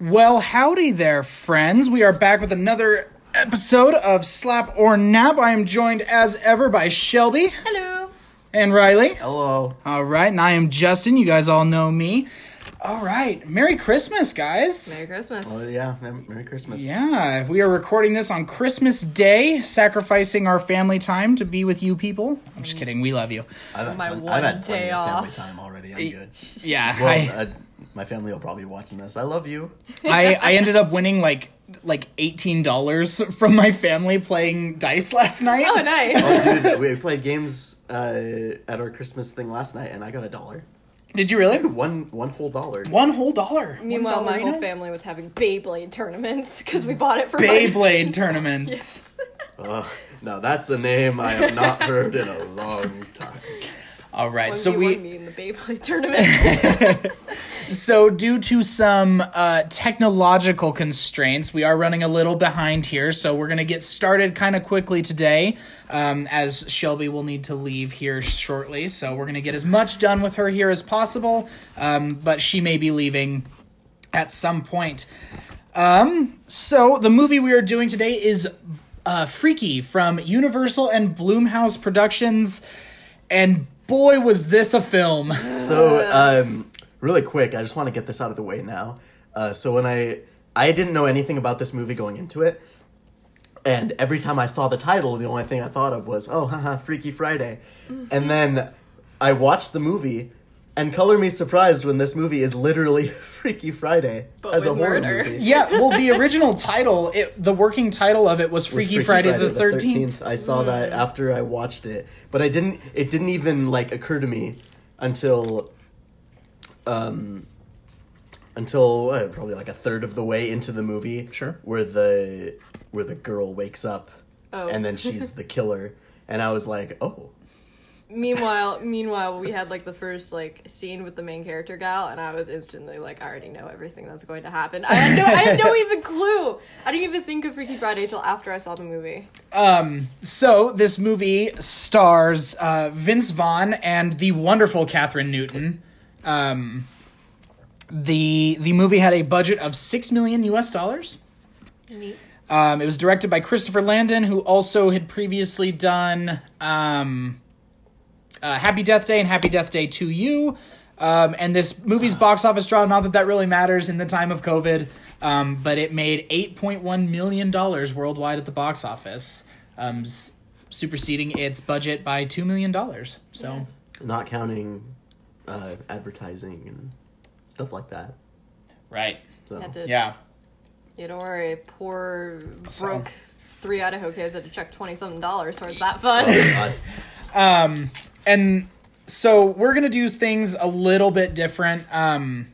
Well, howdy there, friends. We are back with another episode of Slap or Nap. I am joined as ever by Shelby Hello. and Riley. Hello. All right, and I am Justin. You guys all know me. All right, Merry Christmas, guys. Merry Christmas. Oh yeah, Merry Christmas. Yeah, we are recording this on Christmas Day, sacrificing our family time to be with you people. I'm just kidding. We love you. I've had, My plen- one I've had plenty day of family time already. I'm good. Yeah, Well, I, uh, my family will probably be watching this. I love you. I I ended up winning like like eighteen dollars from my family playing dice last night. Oh, nice. Oh, dude, we played games uh, at our Christmas thing last night, and I got a dollar. Did you really? One one whole dollar. One whole dollar. Meanwhile, One my whole family was having Beyblade tournaments because we bought it for my- Beyblade tournaments. Ugh, now that's a name I have not heard in a long time. All right, One so v we one me in the Beyblade tournament. so due to some uh, technological constraints, we are running a little behind here. So we're gonna get started kind of quickly today, um, as Shelby will need to leave here shortly. So we're gonna get as much done with her here as possible, um, but she may be leaving at some point. Um, so the movie we are doing today is uh, Freaky from Universal and Blumhouse Productions, and boy was this a film. So, um, really quick, I just want to get this out of the way now. Uh, so when I I didn't know anything about this movie going into it, and every time I saw the title, the only thing I thought of was, "Oh, haha, Freaky Friday," and then I watched the movie. And color me surprised when this movie is literally Freaky Friday But as a horror murder. movie. Yeah, well, the original title, it, the working title of it was was Freaky, Friday, the Thirteenth. I saw that after I watched it, but I didn't. It didn't even like occur to me until, um, until uh, probably like a third of the way into the movie. Sure. Where the where the girl wakes up, Oh. and then she's the killer, and I was like, oh, meanwhile, meanwhile, we had like the first like scene with the main character gal, and I was instantly like, I already know everything that's going to happen. I had no, I had no even clue. I didn't even think of Freaky Friday till after I saw the movie. Um, so this movie stars uh, Vince Vaughn and the wonderful Kathryn Newton. Um, the the movie had a budget of six million U.S. dollars. Neat. Um, it was directed by Christopher Landon, who also had previously done um, uh, Happy Death Day and Happy Death Day to You. Um, and this movie's box office draw, not that that really matters in the time of COVID, um, but it made $8.1 million worldwide at the box office, um, s- superseding its budget by $2 million. So, not counting uh, advertising and stuff like that. right. So Had to, Yeah. You don't worry. Poor So- broke three Idaho kids had to check twenty something dollars towards that Oh, fund. God. Um, and so we're gonna do things a little bit different. Um,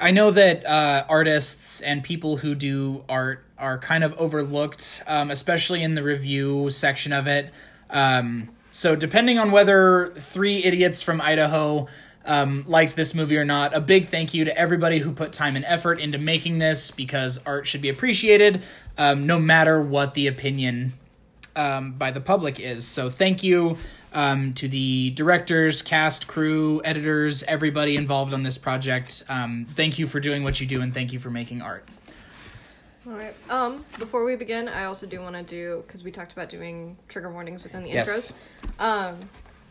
I know that uh, artists and people who do art are kind of overlooked, um, especially in the review section of it. Um, so depending on whether three idiots from Idaho um, liked this movie or not, a big thank you to everybody who put time and effort into making this because art should be appreciated, um, no matter what the opinion um, by the public is. So thank you um, to the directors, cast, crew, editors, everybody involved on this project. Um, thank you for doing what you do, and thank you for making art. All right. Um, before we begin, I also do want to do because we talked about doing trigger warnings within the Yes. intros. Um,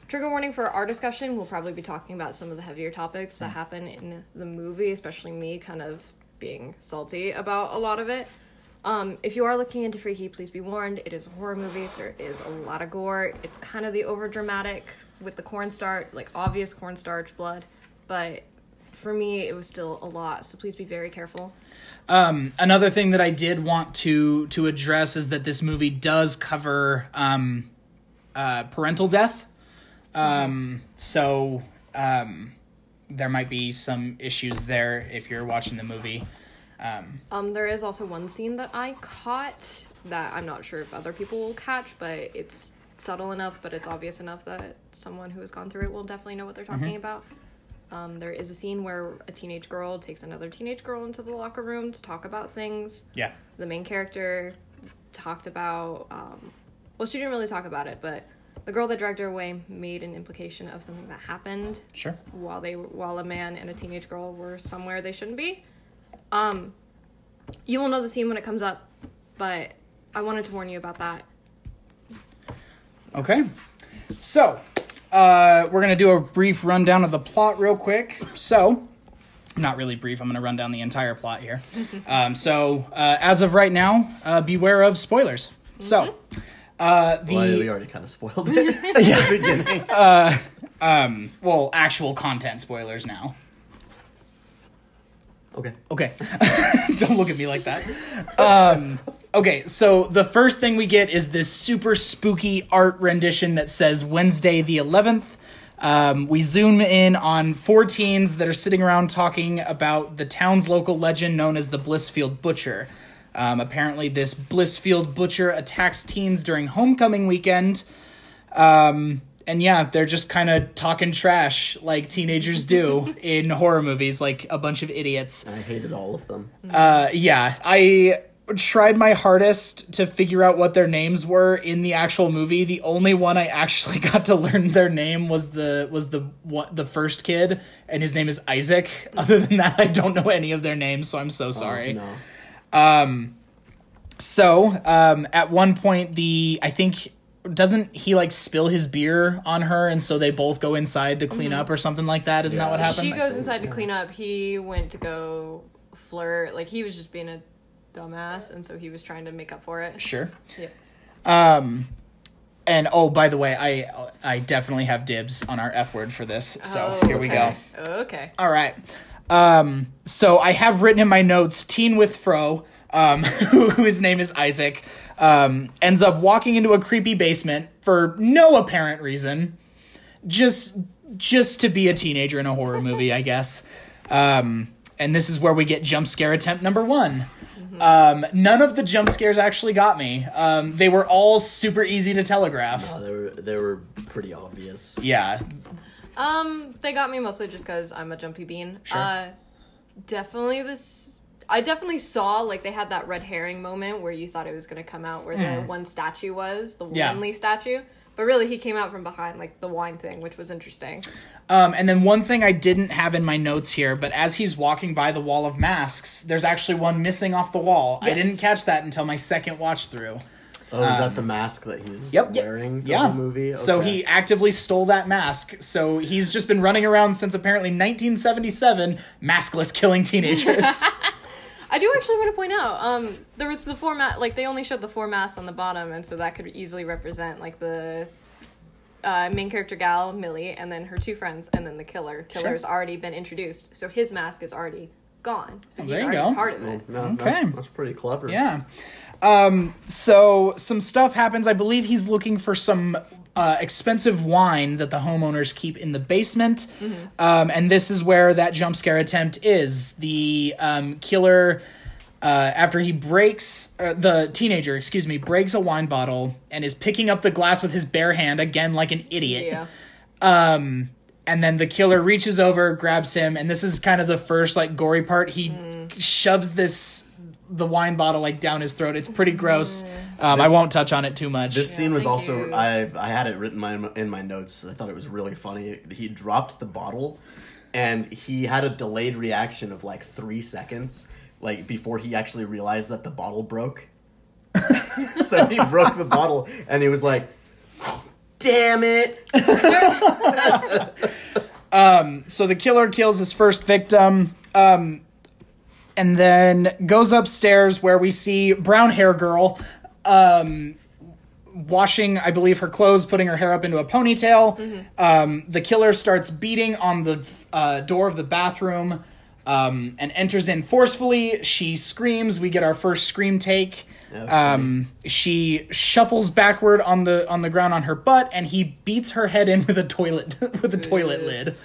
trigger warning for our discussion. We'll probably be talking about some of the heavier topics that happen in the movie, especially me kind of being salty about a lot of it. Um, if you are looking into Freaky, please be warned. It is a horror movie. There is a lot of gore. It's kind of the over dramatic with the cornstarch, like obvious cornstarch blood, but for me, it was still a lot. So please be very careful. Um, another thing that I did want to to address is that this movie does cover um, uh, parental death. Um, so um, there might be some issues there if you're watching the movie. Um, Um, there is also one scene that I caught that I'm not sure if other people will catch, but it's subtle enough, but it's obvious enough that someone who has gone through it will definitely know what they're talking about. Um, there is a scene where a teenage girl takes another teenage girl into the locker room to talk about things. yeah. The main character talked about, um, well, she didn't really talk about it, but the girl that dragged her away made an implication of something that happened Sure. while they while a man and a teenage girl were somewhere they shouldn't be. Um, you will know the scene when it comes up, but I wanted to warn you about that. Okay. So, uh, we're going to do a brief rundown of the plot real quick. So, not really brief, I'm going to run down the entire plot here. um, so, uh, as of right now, uh, beware of spoilers. So, uh, the. Well, we already kind of spoiled it at the beginning. um, well, actual content spoilers now. Okay. Okay. Don't look at me like that. Um, okay, so the first thing we get is this super spooky art rendition that says Wednesday the 11th. Um, we zoom in on four teens that are sitting around talking about the town's local legend known as the Blissfield Butcher. Um, apparently, this Blissfield Butcher attacks teens during homecoming weekend. Um, and yeah, they're just kind of talking trash like teenagers do in horror movies, like a bunch of idiots. I hated all of them. Uh, yeah, I tried my hardest to figure out what their names were in the actual movie. The only one I actually got to learn their name was the was the what the first kid, and his name is Isaac. Other than that, I don't know any of their names, so I'm so sorry. Oh, no. So, um, at one point, the I think doesn't he like spill his beer on her, and so they both go inside to clean up or something like that. Isn't that what happens? She goes inside to clean up. He went to go flirt. Like he was just being a dumbass, and so he was trying to make up for it. Sure. Yeah. Um, and oh, by the way, I I definitely have dibs on our F word for this. So Oh, here we go. okay. Okay. All right. Um, so I have written in my notes teen with fro, um, who, whose name is Isaac, um, ends up walking into a creepy basement for no apparent reason, just just to be a teenager in a horror movie, I guess. Um, and this is where we get jump scare attempt number one. Um, none of the jump scares actually got me. Um, they were all super easy to telegraph. Oh, they were they were pretty obvious. Yeah, Um, they got me mostly just because I'm a jumpy bean. Sure. Uh, definitely this. I definitely saw like they had that red herring moment where you thought it was gonna come out where the one statue was the. Yeah. Winley statue, but really he came out from behind like the wine thing, which was interesting. Um, and then one thing I didn't have in my notes here, but as he's walking by the wall of masks, there's actually one missing off the wall. I didn't catch that until my second watch through. Oh, is that the mask that he's Um, Yep. wearing the Yeah. whole movie? So he actively stole that mask. So he's just been running around since apparently 1977, maskless killing teenagers. I do actually want to point out, um, there was the format like they only showed the four masks on the bottom, and so that could easily represent like the uh, main character gal Millie, and then her two friends, and then the killer. Killer's already been introduced, so his mask is already gone. So Oh, he's there you already go. part of it. No, Okay. that's, that's pretty clever. Yeah. Um, so some stuff happens. I believe he's looking for some uh, expensive wine that the homeowners keep in the basement. Um, and this is where that jump scare attempt is. The um, killer, uh, after he breaks, uh, the teenager, excuse me, breaks a wine bottle and is picking up the glass with his bare hand, again, like an idiot. Yeah. Um, and then the killer reaches over, grabs him, and this is kind of the first like gory part. He shoves this the wine bottle like down his throat. It's pretty gross. Um, I won't touch on it too much. This scene was thank also you. I I had it written my, in my notes. I thought it was really funny. He dropped the bottle, and he had a delayed reaction of like three seconds, like before he actually realized that the bottle broke. so he broke the bottle, and he was like, "Damn it!" so the killer kills his first victim. Um, and then goes upstairs where we see brown hair girl um, washing, I believe, her clothes, putting her hair up into a ponytail. Um, the killer starts beating on the uh, door of the bathroom um, and enters in forcefully. She screams. We get our first scream take. Um, she shuffles backward on the on the ground on her butt, and he beats her head in with a toilet with a toilet lid.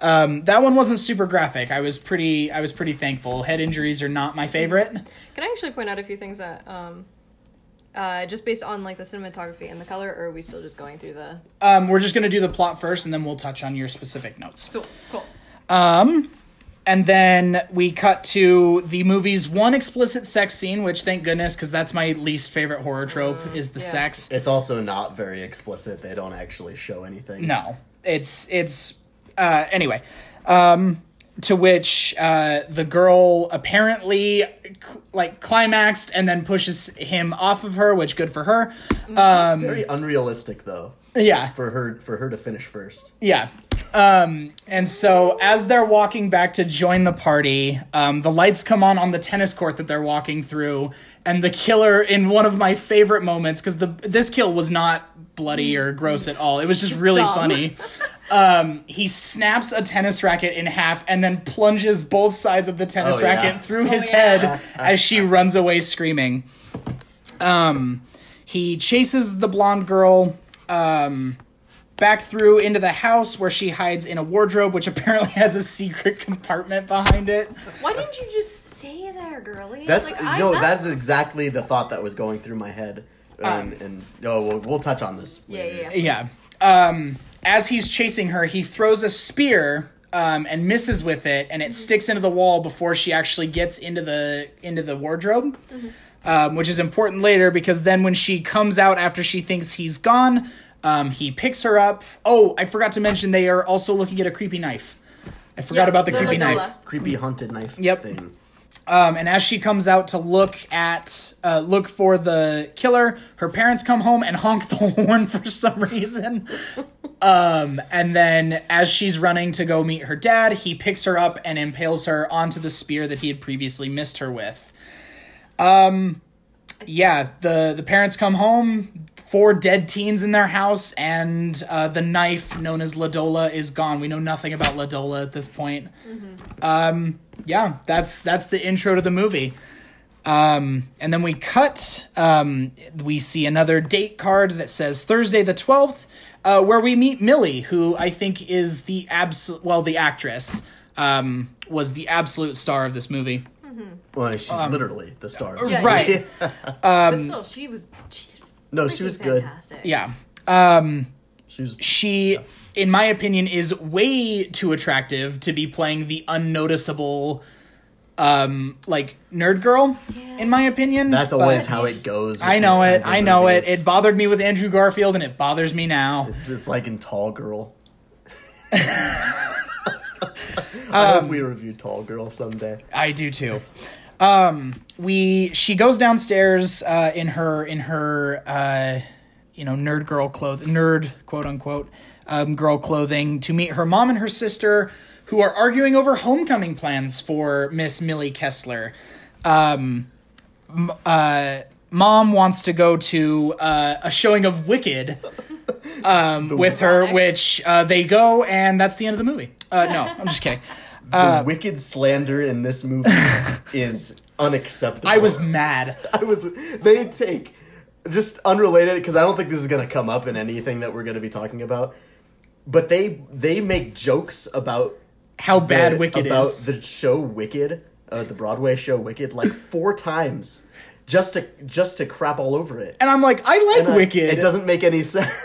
Um, that one wasn't super graphic. I was pretty I was pretty thankful. Head injuries are not my favorite. Can I actually point out a few things that, um, uh, just based on like the cinematography and the color, or are we still just going through the? Um, we're just gonna do the plot first, and then we'll touch on your specific notes. So cool. Um, And then we cut to the movie's one explicit sex scene, which thank goodness, because that's my least favorite horror trope is the yeah. sex. It's also not very explicit. They don't actually show anything. No, it's it's uh, anyway. Um, to which uh, the girl apparently cl- like climaxed and then pushes him off of her, which good for her. Um, Very unrealistic though yeah, for her for her to finish first. yeah. Um, and so as they're walking back to join the party, um, the lights come on on the tennis court that they're walking through, and the killer in one of my favorite moments because the this kill was not bloody or gross at all. It was just really Dumb. funny. Um, he snaps a tennis racket in half and then plunges both sides of the tennis Oh, yeah. racket through his yeah. head as she runs away screaming. Um, he chases the blonde girl um, back through into the house where she hides in a wardrobe, which apparently has a secret compartment behind it. Why didn't you just stay there, girlie? That's Like, I- no, that's exactly the thought that was going through my head. And, and oh, we'll, we'll touch on this. Yeah, later. yeah. Yeah. Um, as he's chasing her, he throws a spear um, and misses with it, and it sticks into the wall before she actually gets into the into the wardrobe. Um, which is important later because then when she comes out after she thinks he's gone, um, he picks her up. Oh, I forgot to mention they are also looking at a creepy knife. I forgot Yeah, about the the creepy La Dola. knife. Creepy haunted knife Yep. thing. Um, and as she comes out to look at uh, look for the killer, her parents come home and honk the horn for some reason. Um, and then as she's running to go meet her dad, he picks her up and impales her onto the spear that he had previously missed her with. Um, yeah, the the parents come home, four dead teens in their house, and uh, the knife known as La Dola is gone. We know nothing about La Dola at this point. Um, yeah, that's that's the intro to the movie. Um, and then we cut. Um, we see another date card that says Thursday the twelfth, uh, where we meet Millie, who I think is the absolute well, the actress um, was the absolute star of this movie. Well, she's literally the star. Yeah, right? but still, she was. She did no, she freaking was good. fantastic. Yeah. Um, She was. she, in my opinion, is way too attractive to be playing the unnoticeable, um, like nerd girl. Yeah. In my opinion, That's always But- how it goes. with I know these it. kinds of I know it. movies. It bothered me with Andrew Garfield, and it bothers me now. It's, it's like in Tall Girl. I Um, hope we review Tall Girl someday. I do too. Um, we she goes downstairs uh, in her in her uh, you know nerd girl clothing nerd quote unquote um, girl clothing to meet her mom and her sister who are arguing over homecoming plans for Miss Millie Kessler. Um, uh, mom wants to go to uh, a showing of Wicked um, with her, which uh, they go, and that's the end of the movie. Uh, no, I'm just kidding. The wicked slander in this movie is unacceptable. I was mad. I was. They take just unrelated because I don't think this is going to come up in anything that we're going to be talking about. But they they make jokes about How bad the- Wicked about is. the show Wicked, uh, the Broadway show Wicked, like four times, just to just to crap all over it. And I'm like, I like And I- Wicked. it doesn't make any sense.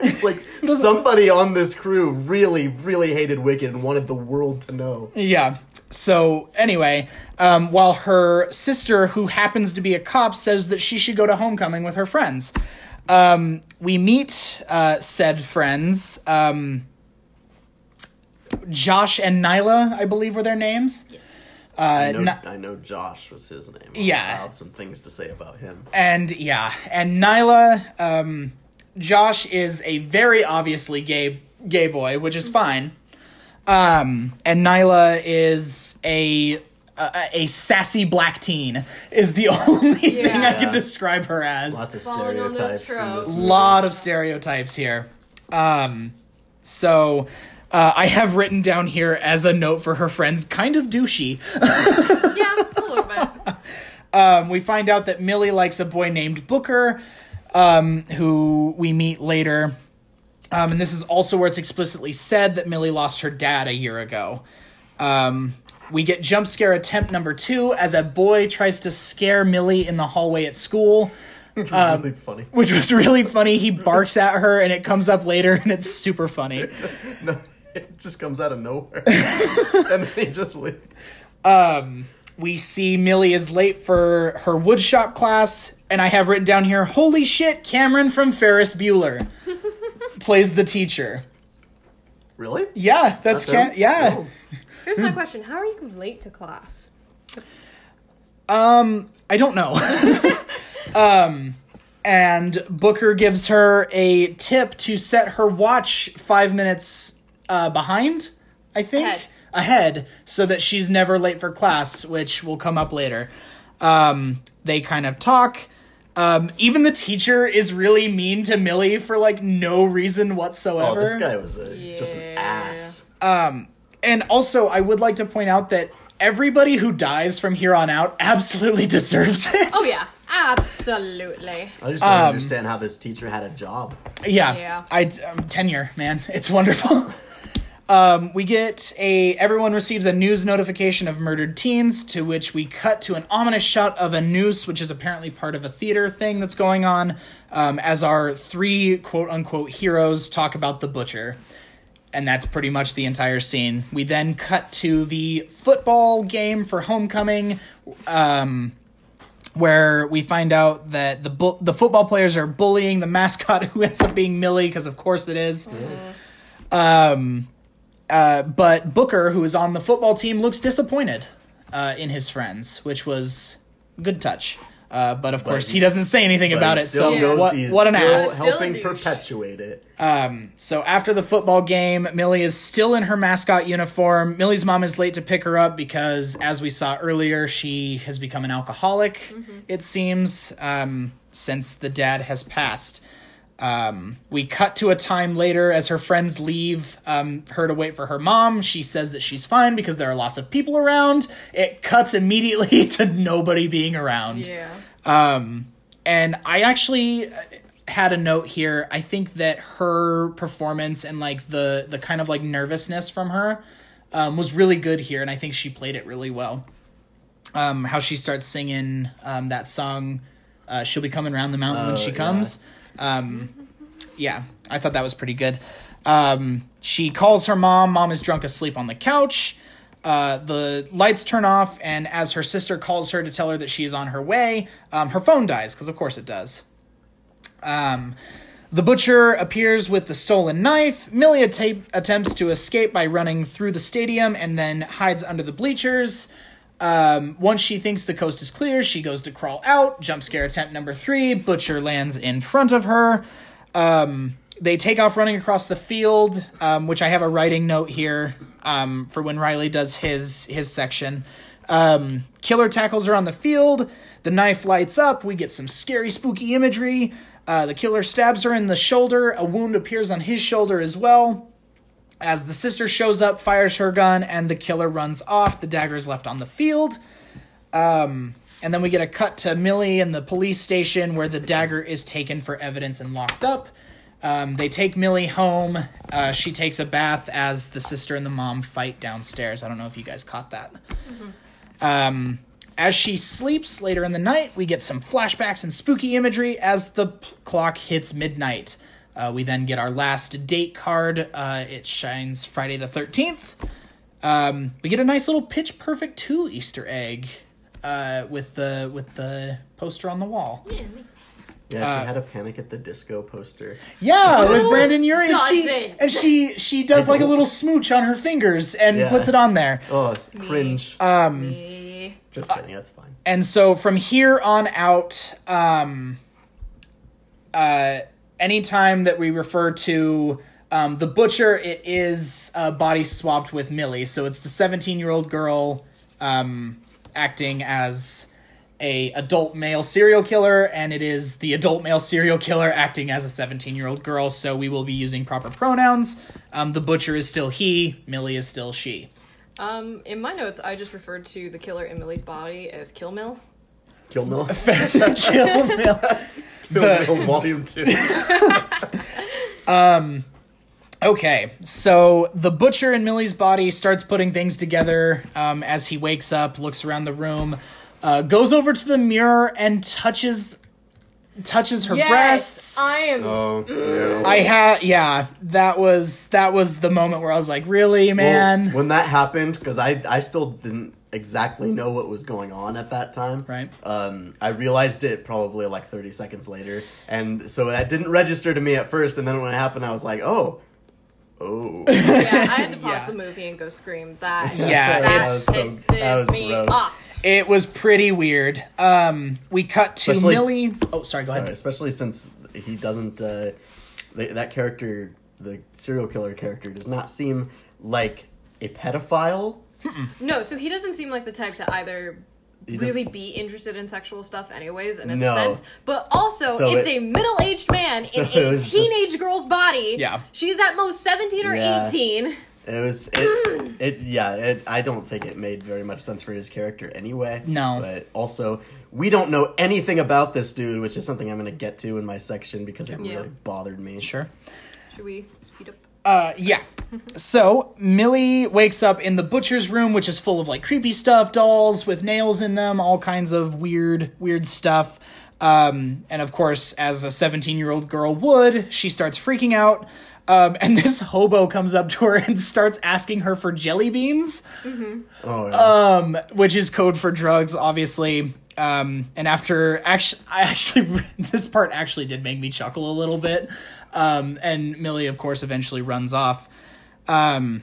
It's like somebody on this crew really, really hated Wicked and wanted the world to know. Yeah. So anyway, um, while her sister, who happens to be a cop, says that she should go to homecoming with her friends, um, we meet uh, said friends. Um, Josh and Nyla, I believe, were their names. Yes. Uh, I know, Ni- I know Josh was his name. Yeah. I have some things to say about him. and yeah, and Nyla, um, Josh is a very obviously gay gay boy, which is fine. Um, and Nyla is a a, a sassy black teen is the only thing I can describe her as. Lots of Following stereotypes in tropes. this movie. lot of stereotypes here. Um, so uh, I have written down here as a note for her friends, kind of douchey. Yeah, a little bit. Um, we find out that Millie likes a boy named Booker, um, who we meet later. Um, and this is also where it's explicitly said that Millie lost her dad a year ago. Um, we get jump scare attempt number two as a boy tries to scare Millie in the hallway at school, Which was Um, really funny. which was really funny. He barks at her and it comes up later and it's super funny. No, it just comes out of nowhere. and then he just leaves. we see Millie is late for her woodshop class, and I have written down here, holy shit, Cameron from Ferris Bueller plays the teacher. Really? Yeah, that's, That's him? Cam- yeah. Oh. Here's my question: How are you late to class? Um, I don't know. um, and Booker gives her a tip to set her watch five minutes uh, behind, I think, Ahead. ahead, so that she's never late for class, which will come up later. Um, they kind of talk. Um, even the teacher is really mean to Millie for like no reason whatsoever. Oh, whatsoever. this guy was a, just an Yeah. ass. And also, I would like to point out that everybody who dies from here on out absolutely deserves it. Oh yeah, absolutely. I just don't Um, understand how this teacher had a job. Yeah, Yeah. I um, tenure, man, it's wonderful. um, we get a everyone receives a news notification of murdered teens, to which we cut to an ominous shot of a noose, which is apparently part of a theater thing that's going on, um, as our three quote unquote heroes talk about the butcher. And that's pretty much the entire scene. We then cut to the football game for homecoming. Um, where we find out that the bu- the football players are bullying the mascot who ends up being Millie because of course it is. Um, uh, but Booker, who is on the football team, looks disappointed uh, in his friends, which was good touch. Uh, but of course, he doesn't say anything about it. So goes- what? What an still ass! Helping douche. perpetuate it. So after the football game, Millie is still in her mascot uniform. Millie's mom is late to pick her up because, as we saw earlier, she has become an alcoholic, it seems, um, since the dad has passed. Um, we cut to a time later as her friends leave um, her to wait for her mom. She says that she's fine because there are lots of people around. It cuts immediately to nobody being around. Yeah. Um, and I actually uh, had a note here. I think that her performance and like the the kind of like nervousness from her um, was really good here, and I think she played it really well. Um, how she starts singing um, that song, uh, "She'll be coming around the mountain when Oh, she yeah. Comes." Um, yeah, I thought that was pretty good. Um, she calls her mom. Mom is drunk asleep on the couch. Uh, the lights turn off, and as her sister calls her to tell her that she is on her way, um, her phone dies, because of course it does. Um, the butcher appears with the stolen knife. Millie attempts to escape by running through the stadium and then hides under the bleachers. Um, once she thinks the coast is clear, she goes to crawl out. Jump scare attempt number three. Butcher lands in front of her. Um, they take off running across the field, um, which I have a writing note here um, for when Riley does his his section. Um, killer tackles her on the field. The knife lights up. We get some scary, spooky imagery. Uh, the killer stabs her in the shoulder. A wound appears on his shoulder as well. As the sister shows up, fires her gun, and the killer runs off. The dagger is left on the field. Um, and then we get a cut to Millie in the police station where the dagger is taken for evidence and locked up. Um, they take Millie home. Uh, she takes a bath as the sister and the mom fight downstairs. I don't know if you guys caught that. Um, as she sleeps later in the night, we get some flashbacks and spooky imagery as the p- clock hits midnight. Uh, we then get our last date card. Uh, it shines Friday the 13th. Um, we get a nice little Pitch Perfect 2 Easter egg uh, with the with the poster on the wall. Yeah, nice. Yeah, Uh, she had a Panic at the Disco poster. Yeah, with Brendon Urie, and she doesn't? and she she does like a little smooch on her fingers and Yeah. puts it on there. Oh, it's cringe. Um, Me. Just kidding, that's fine. and so from here on out um uh anytime that we refer to um the butcher it is uh body swapped with millie. So it's the 17 year old girl um acting as a adult male serial killer and it is the adult male serial killer acting as a 17 year old girl. So we will be using proper pronouns. Um the butcher is still he millie is still she. Um, in my notes, I just referred to the killer in Millie's body as Kill Mill. Kill Mill. kill mill Kill Mill Volume 2. Okay, so the butcher in Millie's body starts putting things together um, as he wakes up, looks around the room, uh, goes over to the mirror and touches touches her breasts. I am. Oh, no. I had yeah, that was that was the moment where I was like, really, man. Well, when that happened, because I, I still didn't exactly know what was going on at that time. Right. Um, I realized it probably like 30 seconds later. And so that didn't register to me at first. And then when it happened, I was like, oh, oh. Yeah, I had to pause Yeah. the movie and go scream. That Yeah, that it's- That so- that was me gross. off. It was pretty weird. Um, we cut to Especially- Millie. Oh, sorry. Go Sorry, ahead. especially since he doesn't. Uh, th- that character, the serial killer character, does not seem like a pedophile. No, so he doesn't seem like the type to either He really doesn't- be interested in sexual stuff anyways in a No. sense but also So it's it- a middle-aged man So in it a was just- teenage girl's body Yeah. she's at most 17 or Yeah. 18 It was it. it yeah. It, I don't think it made very much sense for his character anyway. No. But also, we don't know anything about this dude, which is something I'm going to get to in my section because it Yeah. really bothered me. Sure. should we speed up Uh, yeah. So Millie wakes up in the butcher's room, which is full of like creepy stuff, dolls with nails in them, all kinds of weird, weird stuff. Um, and of course, as a 17 year old girl would, she starts freaking out. Um, and this hobo comes up to her and starts asking her for jelly beans, Oh, yeah. um, which is code for drugs, obviously. Um, and after actually, I actually, this part actually did make me chuckle a little bit. Um, and Millie, of course, eventually runs off. Um,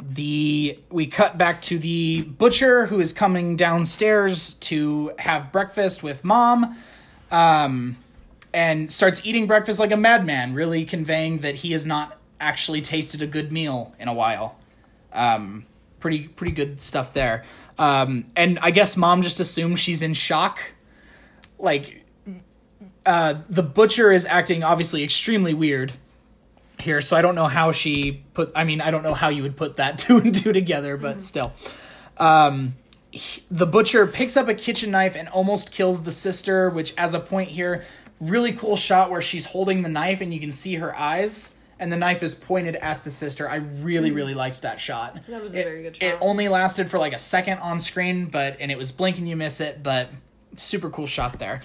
the we cut back to the butcher who is coming downstairs to have breakfast with mom. Um, and starts eating breakfast like a madman, really conveying that he has not actually tasted a good meal in a while. Pretty pretty good stuff there. Um, and I guess mom just assumes she's in shock. Like, uh, the butcher is acting obviously extremely weird here, so I don't know how she put. I mean, I don't know how you would put that two and two together, but still. Um, he- the butcher picks up a kitchen knife and almost kills the sister, which, as a point here, really cool shot where she's holding the knife and you can see her eyes, and the knife is pointed at the sister. I really, really liked that shot. That was a It- very good shot. It only lasted for like a second on screen, but and it was blink and you miss it, but super cool shot there.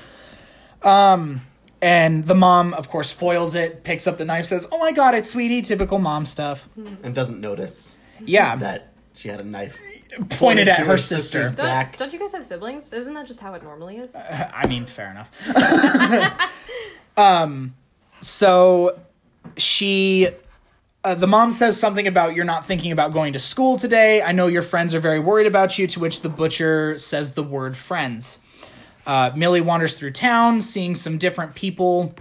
Um, and the mom, of course, foils it, picks up the knife, says, "Oh my god, it's sweetie," typical mom stuff. and doesn't notice Yeah, that she had a knife pointed at to her sister's sister. don't, back. don't you guys have siblings isn't that just how it normally is I mean, fair enough. um, so she, uh, the mom says something about you're not thinking about going to school today. I know your friends are very worried about you. To which the butcher says the word friends. Uh, Millie wanders through town, seeing some different people.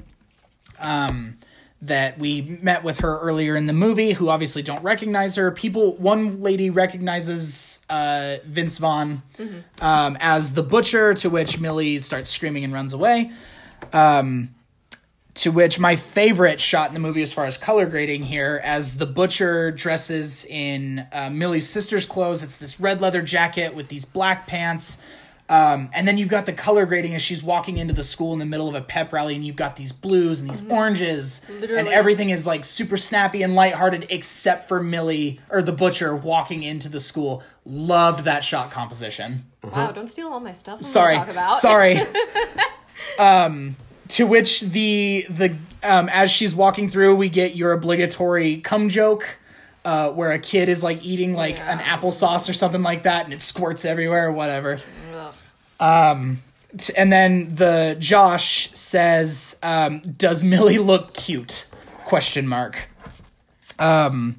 Um, that we met with her earlier in the movie, who obviously don't recognize her. People, one lady recognizes uh, Vince Vaughn um, as the butcher, to which Millie starts screaming and runs away. Um, to which my favorite shot in the movie, as far as color grading here, as the butcher dresses in uh, Millie's sister's clothes. It's this red leather jacket with these black pants. Um, and then you've got the color grading as she's walking into the school in the middle of a pep rally, and you've got these blues and these oranges, and everything is like super snappy and lighthearted, except for Millie or the butcher walking into the school. Loved that shot composition wow don't steal all my stuff sorry talk about. sorry um to which the the um as she's walking through we get your obligatory cum joke uh where a kid is like eating like an Yeah. applesauce or something like that and it squirts everywhere or whatever Ugh. T- and then the josh says um does millie look cute question mark um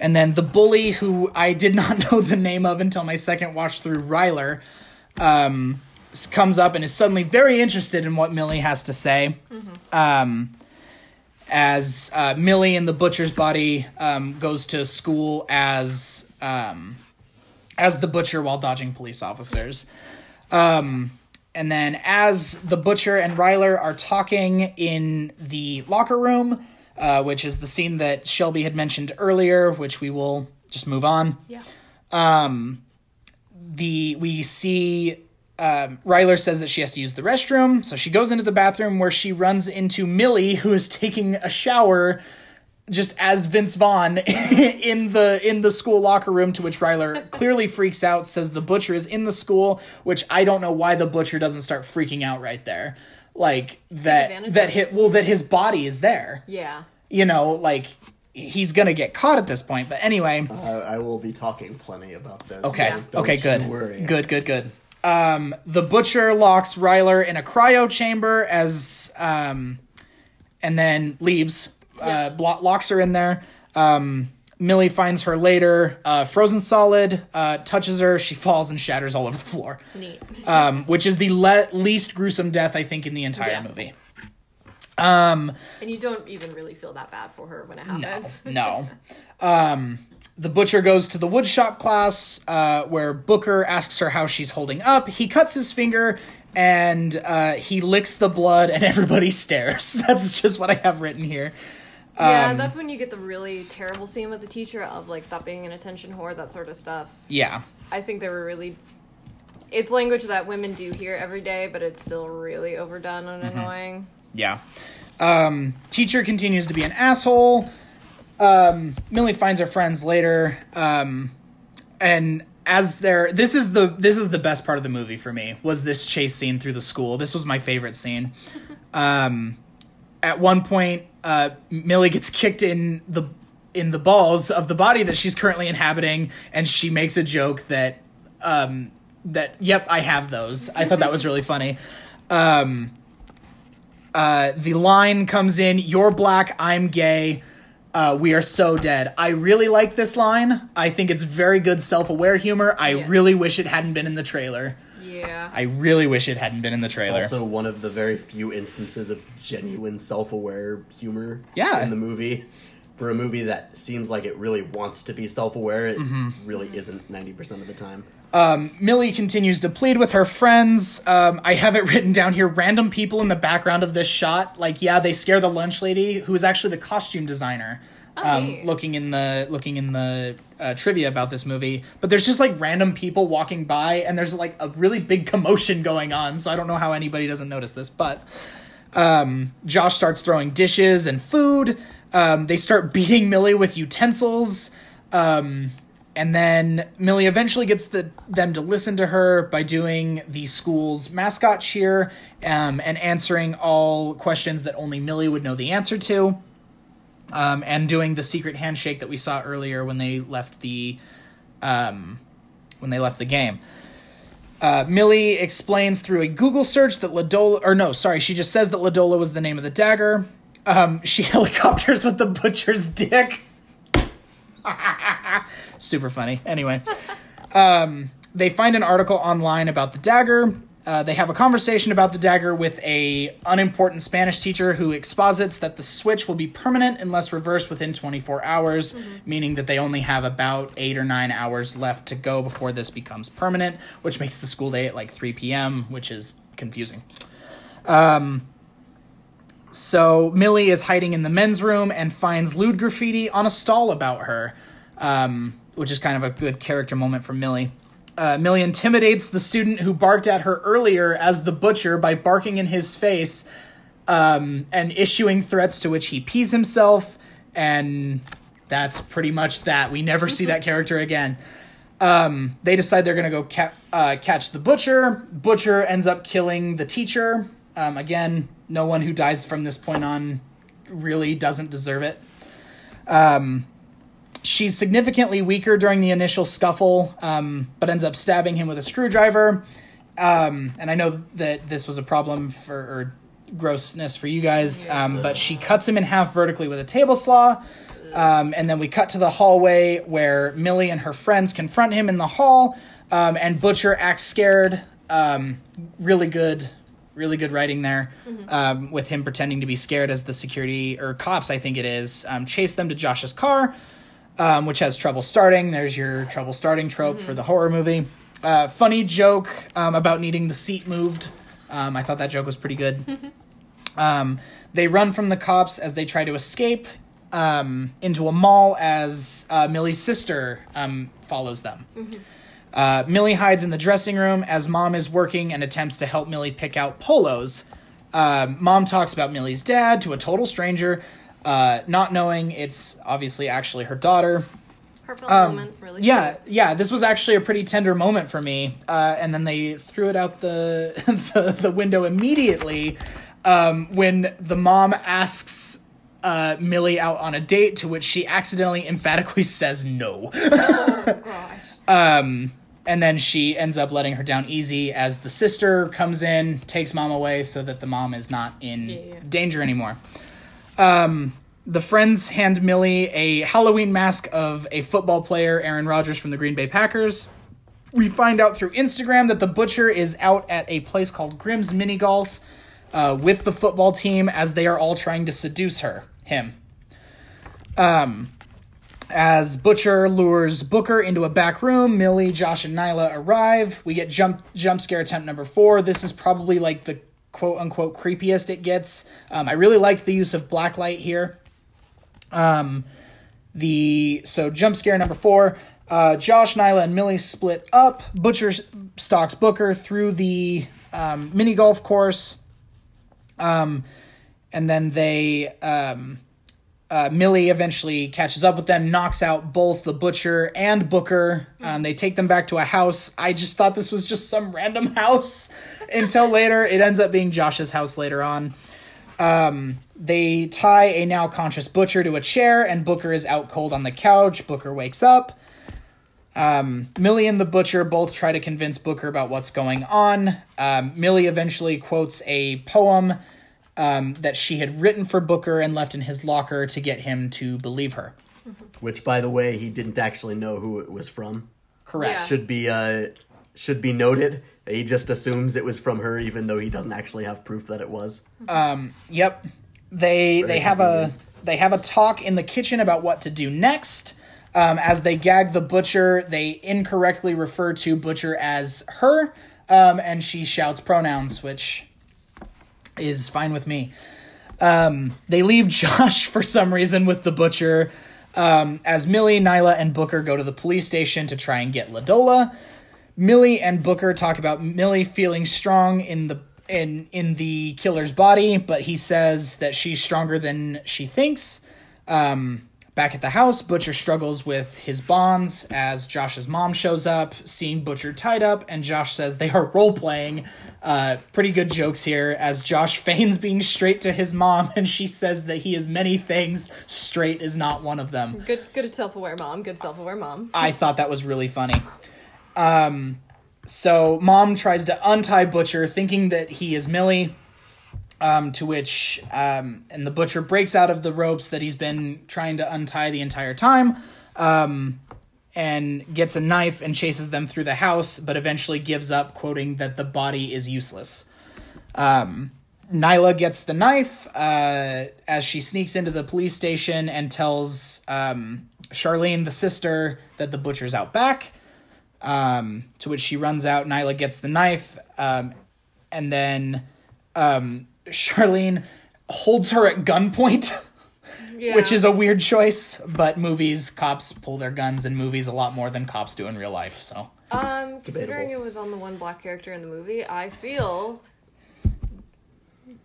and then the bully who i did not know the name of until my second watch through ryler um comes up and is suddenly very interested in what millie has to say. Um as uh, millie in the butcher's body um, goes to school as um, as the butcher while dodging police officers. Um, and then as the butcher and Ryler are talking in the locker room, uh, which is the scene that Shelby had mentioned earlier, which we will just move on. yeah. The we see um, Ryler says that she has to use the restroom, so she goes into the bathroom where she runs into Millie, who is taking a shower. Just as Vince Vaughn in the in the school locker room, to which Ryler clearly freaks out, says the butcher is in the school, which I don't know why the butcher doesn't start freaking out right there, like that that hit well that his body is there, yeah you know, like he's gonna get caught at this point. But anyway, I, I will be talking plenty about this. Okay. so don't okay. you Good. Worry. Good. Good. Good. Um, the butcher locks Ryler in a cryo chamber as, um, and then leaves. Uh, blo- locks her in there. Um, Millie finds her later, uh, frozen solid, uh, touches her, she falls and shatters all over the floor, Neat. um, which is the le- least gruesome death I think in the entire Yeah. movie. Um, And you don't even really feel that bad for her when it happens. no. Um, the butcher goes to the woodshop class uh, where Booker asks her how she's holding up. He cuts his finger and uh, he licks the blood, and everybody stares. That's just what I have written here. yeah, Um, that's when you get the really terrible scene with the teacher of like stop being an attention whore, that sort of stuff. Yeah. I think they were really. It's language that women do hear every day, but it's still really overdone and Mm-hmm. annoying. Yeah. Um, teacher continues to be an asshole. Um, Millie finds her friends later. Um, and as they're this is the this is the best part of the movie for me was this chase scene through the school. This was my favorite scene. Um, at one point, uh, Millie gets kicked in the in the balls of the body that she's currently inhabiting, and she makes a joke that um, that yep, I have those. I thought that was really funny. Um, uh, the line comes in you're black i'm gay uh, we are so dead i really like this line i think it's very good self-aware humor i Yes. really wish it hadn't been in the trailer Yeah. i really wish it hadn't been in the trailer Also, one of the very few instances of genuine self-aware humor Yeah. in the movie. For a movie that seems like it really wants to be self-aware, it Mm-hmm. really isn't ninety percent of the time. Millie continues to plead with her friends. Um, i have it written down here random people in the background of this shot. Like yeah they scare the lunch lady who is actually the costume designer um, looking in the looking in the uh, trivia about this movie. But there's just like random people walking by and there's like a really big commotion going on so i don't know how anybody doesn't notice this but um, josh starts throwing dishes and food. Um, they start beating millie with utensils. Um, and then Millie eventually gets the, them to listen to her by doing the school's mascot cheer um, and answering all questions that only Millie would know the answer to, um, and doing the secret handshake that we saw earlier when they left the um, when they left the game. Uh, Millie explains through a Google search that La Dola, or no, sorry, she just says that La Dola was the name of the dagger. Um, she helicopters with the butcher's dick. Super funny. Anyway, um, they find an article online about the dagger. Uh, they have a conversation about the dagger with a unimportant Spanish teacher who exposits that the switch will be permanent unless reversed within 24 hours, meaning that they only have about eight or nine hours left to go before this becomes permanent, which makes the school day at like 3 p.m., which is confusing. So Millie is hiding in the men's room and finds lewd graffiti on a stall about her, um, which is kind of a good character moment for Millie. Uh, Millie intimidates the student who barked at her earlier as the butcher by barking in his face um, and issuing threats to which he pees himself, and that's pretty much that. We never see that character again. Um, they decide they're going to go ca- uh, catch the butcher. Butcher ends up killing the teacher. Um, again, no one who dies from this point on really doesn't deserve it. Um, she's significantly weaker during the initial scuffle, um, but ends up stabbing him with a screwdriver. Um, and I know that this was a problem for or grossness for you guys, um, but she cuts him in half vertically with a table saw. Um, and then we cut to the hallway where Millie and her friends confront him in the hall, um, and Butcher acts scared. Um, really good, really good writing there, um, with him pretending to be scared as the security or cops, I think it is, um, chase them to Josh's car, um, which has trouble starting. There's your trouble starting trope for the horror movie. Uh, funny joke um, about needing the seat moved. Um, I thought that joke was pretty good. Um, they run from the cops as they try to escape um, into a mall as uh, Millie's sister um, follows them. Uh, Millie hides in the dressing room as mom is working and attempts to help Millie pick out polos. Um, mom talks about Millie's dad to a total stranger, uh, not knowing it's obviously actually her daughter. Heartfelt Um, moment, really. yeah, sweet. yeah. This was actually a pretty tender moment for me, uh, and then they threw it out the the, the window immediately um, when the mom asks uh, Millie out on a date, to which she accidentally emphatically says no. Oh gosh. Um, and then she ends up letting her down easy as the sister comes in, takes mom away so that the mom is not in Yeah, yeah. danger anymore. Um, the friends hand Millie a Halloween mask of a football player, Aaron Rodgers from the Green Bay Packers. We find out through Instagram that the butcher is out at a place called Grimm's Mini Golf uh, with the football team as they are all trying to seduce her, him. Um, as Butcher lures Booker into a back room, Millie, Josh, and Nyla arrive. We get jump jump scare attempt number four. This is probably like the quote unquote creepiest it gets. Um, I really liked the use of black light here. Um, the so jump scare number four. Uh, Josh, Nyla, and Millie split up. Butcher stalks Booker through the um, mini golf course. Um, and then they um, uh, Millie eventually catches up with them, knocks out both the butcher and Booker. Um, they take them back to a house. I just thought this was just some random house until later. It ends up being Josh's house later on. Um, they tie a now conscious butcher to a chair, and Booker is out cold on the couch. Booker wakes up. Um, Millie and the butcher both try to convince Booker about what's going on. Um, Millie eventually quotes a poem um, that she had written for Booker and left in his locker to get him to believe her. Which, by the way, he didn't actually know who it was from. Correct. Yeah. Should be uh, should be noted. that He just assumes it was from her, even though he doesn't actually have proof that it was. Yep. They they have a they have a talk in the kitchen about what to do next. Um, as they gag the butcher, they incorrectly refer to butcher as her, um, and she shouts pronouns, which is fine with me. Um, they leave Josh for some reason with the butcher. Um, as Millie, Nyla, and Booker go to the police station to try and get La Dola. Millie and Booker talk about Millie feeling strong in the in in the killer's body, but he says that she's stronger than she thinks. Um, back at the house, Butcher struggles with his bonds as Josh's mom shows up, seeing Butcher tied up, and Josh says they are role playing. Uh, pretty good jokes here as Josh feigns being straight to his mom, and she says that he is many things. Straight is not one of them. Good, good self aware mom. Good self aware mom. I thought that was really funny. Um, so mom tries to untie Butcher, thinking that he is Millie. Um, to which, um, and the butcher breaks out of the ropes that he's been trying to untie the entire time, um, and gets a knife and chases them through the house, but eventually gives up, quoting that the body is useless. Um, Nyla gets the knife uh, as she sneaks into the police station and tells um, Charlene, the sister, that the butcher's out back. Um, to which she runs out. Nyla gets the knife, and then um, Charlene holds her at gunpoint, Yeah. which is a weird choice. But movies, cops pull their guns in movies a lot more than cops do in real life. So Um, considering Debatable. it was on the one black character in the movie, I feel.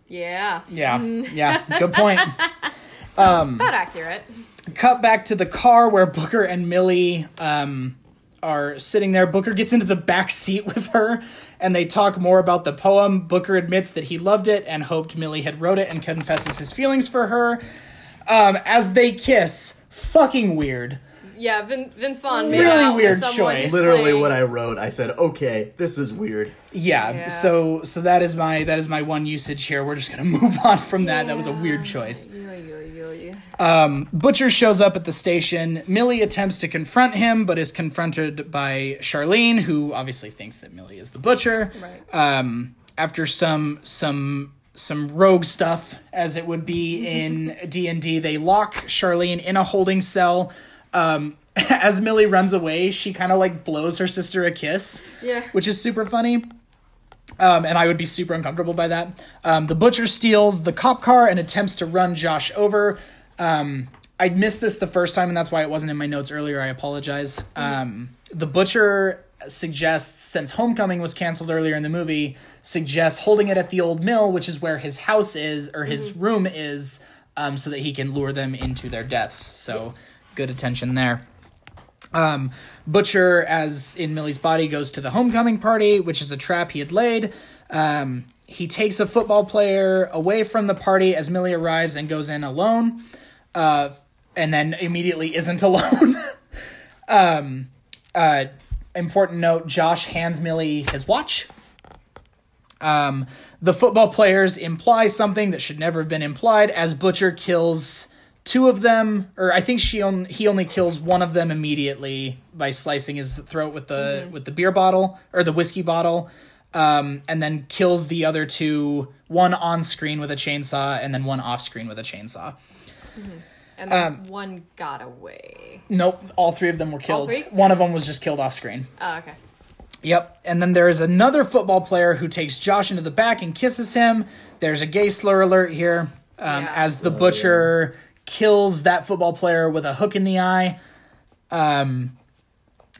Yeah. yeah, yeah, good point. About accurate. cut back to the car where Booker and Millie um, are sitting there. Booker gets into the back seat with her, and they talk more about the poem. Booker admits that he loved it and hoped Millie had wrote it, and confesses his feelings for her. Um, as they kiss, fucking weird. Yeah, Vin- Vince Vaughn made Really out weird choice. Literally, playing- what I wrote, I said, "Okay, this is weird." Yeah, Yeah. So so that is my that is my one usage here. We're just gonna move on from that. That was a weird choice. Yo, yo, yo, yo. Um, Butcher shows up at the station. Millie attempts to confront him, but is confronted by Charlene, who obviously thinks that Millie is the butcher. Right. Um, after some some some rogue stuff, as it would be in D and D, they lock Charlene in a holding cell. Um, as Millie runs away, she kind of like blows her sister a kiss, Yeah. which is super funny. Um, and I would be super uncomfortable by that. Um, the butcher steals the cop car and attempts to run Josh over. Um, I missed this the first time, and that's why it wasn't in my notes earlier. I apologize. Um, the butcher suggests, since Homecoming was canceled earlier in the movie, suggests holding it at the old mill, which is where his house is or his room is, um, so that he can lure them into their deaths. So good attention there. Um, Butcher, as in Millie's body, goes to the homecoming party, which is a trap he had laid. Um, he takes a football player away from the party as Millie arrives and goes in alone, uh, and then immediately isn't alone. um, uh, important note Josh hands Millie his watch. Um, the football players imply something that should never have been implied as Butcher kills two of them, or I think she on, he only kills one of them immediately by slicing his throat with the with the beer bottle or the whiskey bottle, um, and then kills the other two, one on screen with a chainsaw, and then one off screen with a chainsaw. And then Um, one got away. Nope, all three of them were killed. three? One of them was just killed off screen. Oh, okay. Yep. And then there's another football player who takes Josh into the back and kisses him. There's a gay slur alert here um, Yeah. as the butcher kills that football player with a hook in the eye. Um,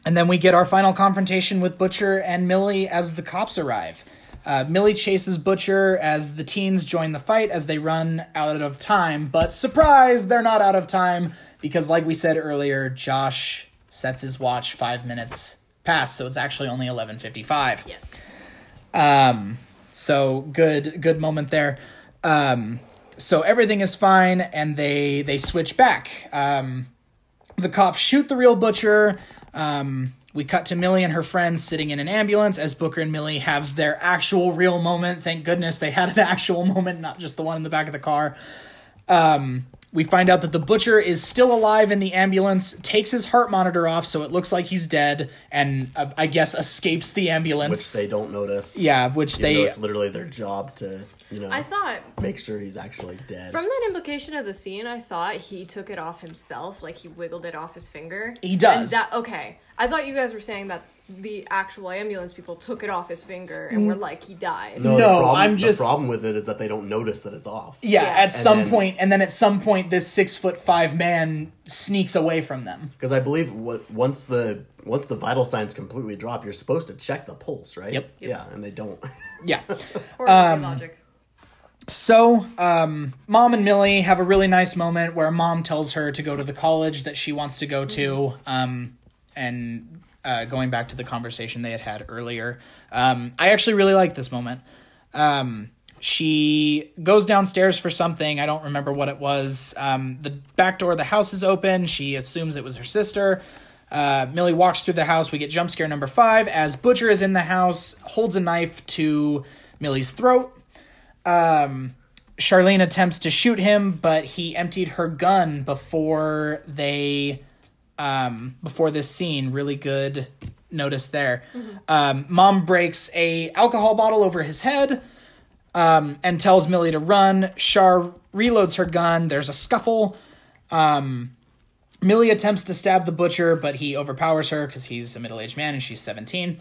and then we get our final confrontation with Butcher and Millie as the cops arrive. Uh, Millie chases Butcher as the teens join the fight as they run out of time. But surprise, they're not out of time because, like we said earlier, Josh sets his watch five minutes past, so it's actually only eleven fifty-five. Yes. Um, so good, good moment there. Um, so everything is fine, and they they switch back. Um, the cops shoot the real butcher. Um, we cut to Millie and her friends sitting in an ambulance as Booker and Millie have their actual real moment. Thank goodness they had an actual moment, not just the one in the back of the car. Um, we find out that the butcher is still alive in the ambulance, takes his heart monitor off so it looks like he's dead, and uh, I guess escapes the ambulance. which they don't notice. yeah, which Even they it's literally their job to, you know, I thought make sure he's actually dead. from that implication of the scene, I thought he took it off himself, like he wiggled it off his finger. He does. And that okay. I thought you guys were saying that the actual ambulance people took it off his finger and were like he died. no, No, the problem, I'm just- the problem with it is that they don't notice that it's off. Yeah, Yeah. at some then- point, and then at some point, this six foot five man sneaks away from them. Because I believe what once the once the vital signs completely drop, you're supposed to check the pulse, right? Yep. Yeah, and they don't. Yeah. Or Um, logic. So, um, mom and Millie have a really nice moment where mom tells her to go to the college that she wants to go to, um, and uh, going back to the conversation they had had earlier. Um, I actually really like this moment. Um, she goes downstairs for something. I don't remember what it was. Um, the back door of the house is open. She assumes it was her sister. Uh, Millie walks through the house. We get jump scare number five as Butcher is in the house, holds a knife to Millie's throat. Um, Charlene attempts to shoot him, but he emptied her gun before they, um, before this scene. Really good notice there. Um, Mom breaks a alcohol bottle over his head um, and tells Millie to run. Char reloads her gun. There's a scuffle. Um, Millie attempts to stab the butcher, but he overpowers her because he's a middle aged man and she's 17.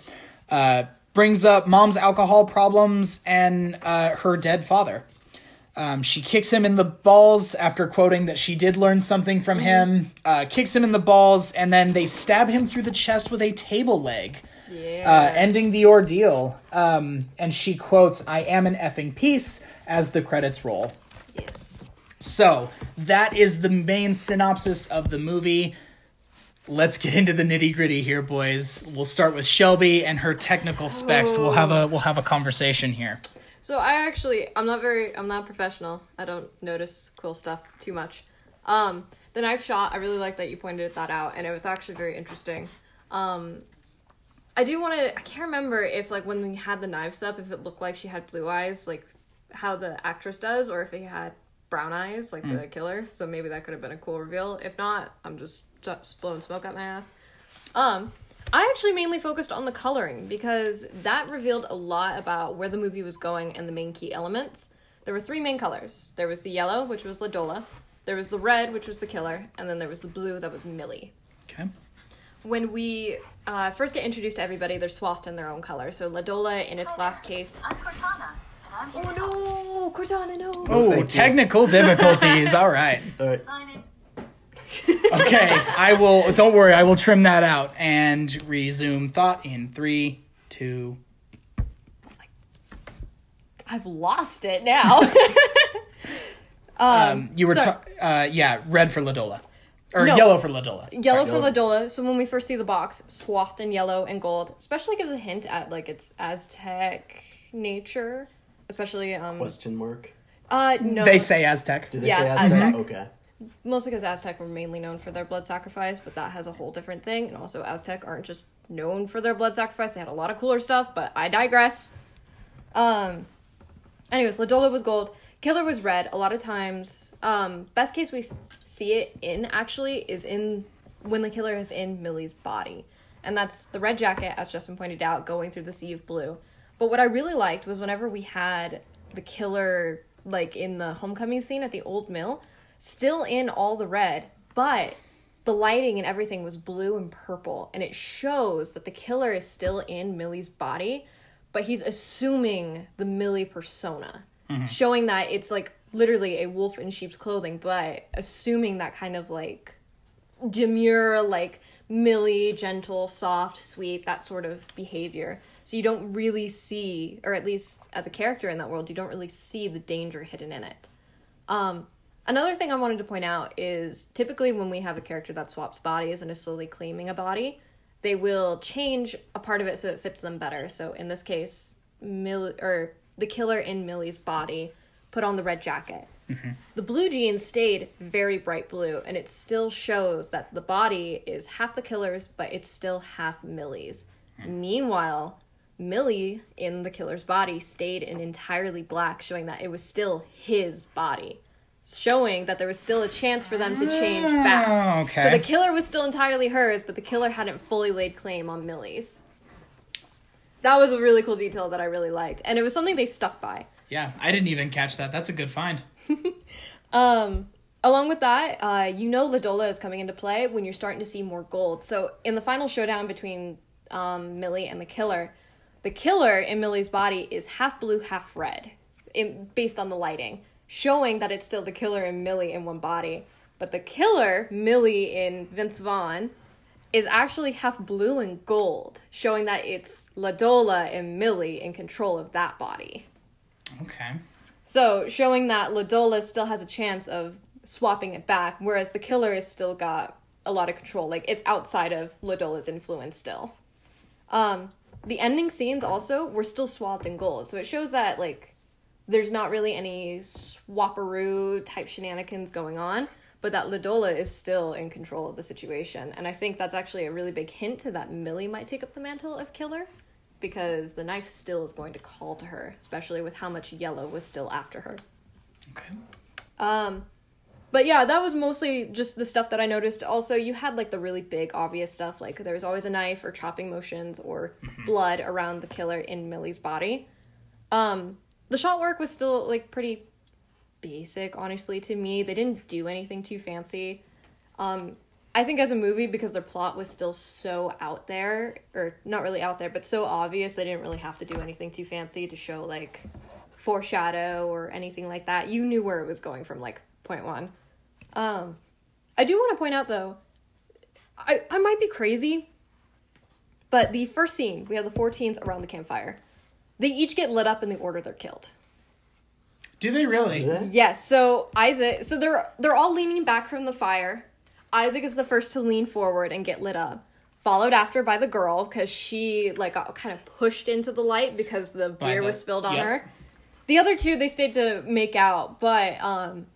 Uh, brings up mom's alcohol problems and uh, her dead father. Um, she kicks him in the balls after quoting that she did learn something from him. Uh, kicks him in the balls, and then they stab him through the chest with a table leg uh, ending the ordeal. Um, and she quotes, I am an effing piece as the credits roll. yes. So that is the main synopsis of the movie. Let's get into the nitty gritty here, boys. We'll start with Shelby and her technical specs. We'll have a we'll have a conversation here. So I actually I'm not very I'm not professional. I don't notice cool stuff too much. Um the knife shot, I really like that you pointed that out and it was actually very interesting. Um I do want to I can't remember if like when we had the knives up if it looked like she had blue eyes like how the actress does or if it had brown eyes like the killer. So maybe that could have been a cool reveal. If not, I'm just just blowing smoke at my ass. Um, I actually mainly focused on the coloring because that revealed a lot about where the movie was going and the main key elements. There were three main colors. There was the yellow, which was La Dola. There was the red, which was the killer, and then there was the blue that was Millie. Okay. When we uh, first get introduced to everybody, they're swathed in their own color. So La Dola in its glass case. I'm Cortana, and I'm here Oh no, Cortana, no. Oh, thank you. technical difficulties. All right. All right. to sign it. Okay, I will. Don't worry, I will trim that out and resume thought in three, two. I've lost it now. Um, you were, sorry. ta- uh, yeah, red for La Dola, or No. yellow for La Dola. Yellow Sorry. for La Dola. So when we first see the box, swathed in yellow and gold, especially gives a hint at like its Aztec nature. Especially um Question mark. uh no They say Aztec. Do they Yeah, say Aztec? Aztec. Okay. mostly because Aztec were mainly known for their blood sacrifice, but that has a whole different thing. And also Aztec aren't just known for their blood sacrifice; they had a lot of cooler stuff. But I digress. Um. Anyways, La Dola was gold. Killer was red. A lot of times, um, best case we s- see it in actually is in when the killer is in Millie's body, and that's the red jacket, as Justin pointed out, going through the sea of blue. But what I really liked was whenever we had the killer like in the homecoming scene at the old mill, still in all the red, but the lighting and everything was blue and purple, and it shows that the killer is still in Millie's body, but he's assuming the Millie persona, mm-hmm. showing that it's like literally a wolf in sheep's clothing, but assuming that kind of like demure, like Millie, gentle, soft, sweet, that sort of behavior. So you don't really see, or at least as a character in that world, you don't really see the danger hidden in it. Um, another thing I wanted to point out is typically when we have a character that swaps bodies and is slowly claiming a body, they will change a part of it so it fits them better. So in this case, Mill or the killer in Millie's body put on the red jacket. The blue jeans stayed very bright blue, and it still shows that the body is half the killer's, but it's still half Millie's. Meanwhile, Millie in the killer's body stayed in entirely black, showing that it was still his body. Showing that there was still a chance for them to change back. Oh, okay. So the killer was still entirely hers, but the killer hadn't fully laid claim on Millie's. That was a really cool detail that I really liked, and it was something they stuck by. Yeah, I didn't even catch that. That's a good find. Um, along with that, uh, you know La Dola is coming into play when you're starting to see more gold. So in the final showdown between um, Millie and the killer, the killer in Millie's body is half blue, half red, in, based on the lighting, showing that it's still the killer and Millie in one body. But the killer, Millie in Vince Vaughn, is actually half blue and gold, showing that it's La Dola and Millie in control of that body. Okay. So showing that La Dola still has a chance of swapping it back, whereas the killer has still got a lot of control. Like it's outside of La Dola's influence still. Um, the ending scenes also were still swapped in gold, so it shows that like there's not really any swapperoo type shenanigans going on, but that La Dola is still in control of the situation. And I think that's actually a really big hint to that Millie might take up the mantle of killer because the knife still is going to call to her, especially with how much yellow was still after her. Okay. Um, but yeah, that was mostly just the stuff that I noticed. Also, you had like the really big, obvious stuff, like there was always a knife or chopping motions or blood around the killer in Millie's body. Um, the shot work was still like pretty basic, honestly, to me. They didn't do anything too fancy. Um, I think as a movie, because their plot was still so out there, or not really out there, but so obvious, they didn't really have to do anything too fancy to show like foreshadow or anything like that. You knew where it was going from like point one. Um, I do want to point out though, I, I might be crazy, but the first scene, we have the four teens around the campfire. They each get lit up in the order they're killed. Do they really? Yeah. Yes, so Isaac, so they're they're all leaning back from the fire. Isaac is the first to lean forward and get lit up, followed after by the girl because she like got kind of pushed into the light because the By beer the- was spilled on yep. her. The other two they stayed to make out, but um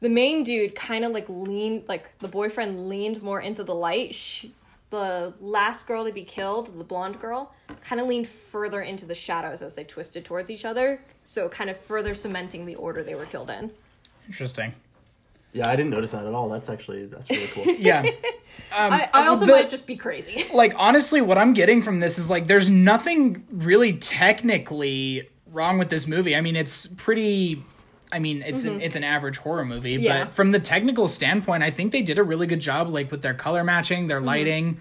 the main dude kind of like leaned like the boyfriend leaned more into the light. She, the last girl to be killed, the blonde girl, kind of leaned further into the shadows as they twisted towards each other, so kind of further cementing the order they were killed in. Interesting. Yeah, I didn't notice that at all. That's actually that's really cool. Yeah. Um, I, I also the- might just be crazy. like honestly what i'm getting from this is like there's nothing really technically wrong with this movie i mean it's pretty i mean it's an it's an average horror movie Mm-hmm. Yeah. but from the technical standpoint i think they did a really good job like with their color matching Mm-hmm. their lighting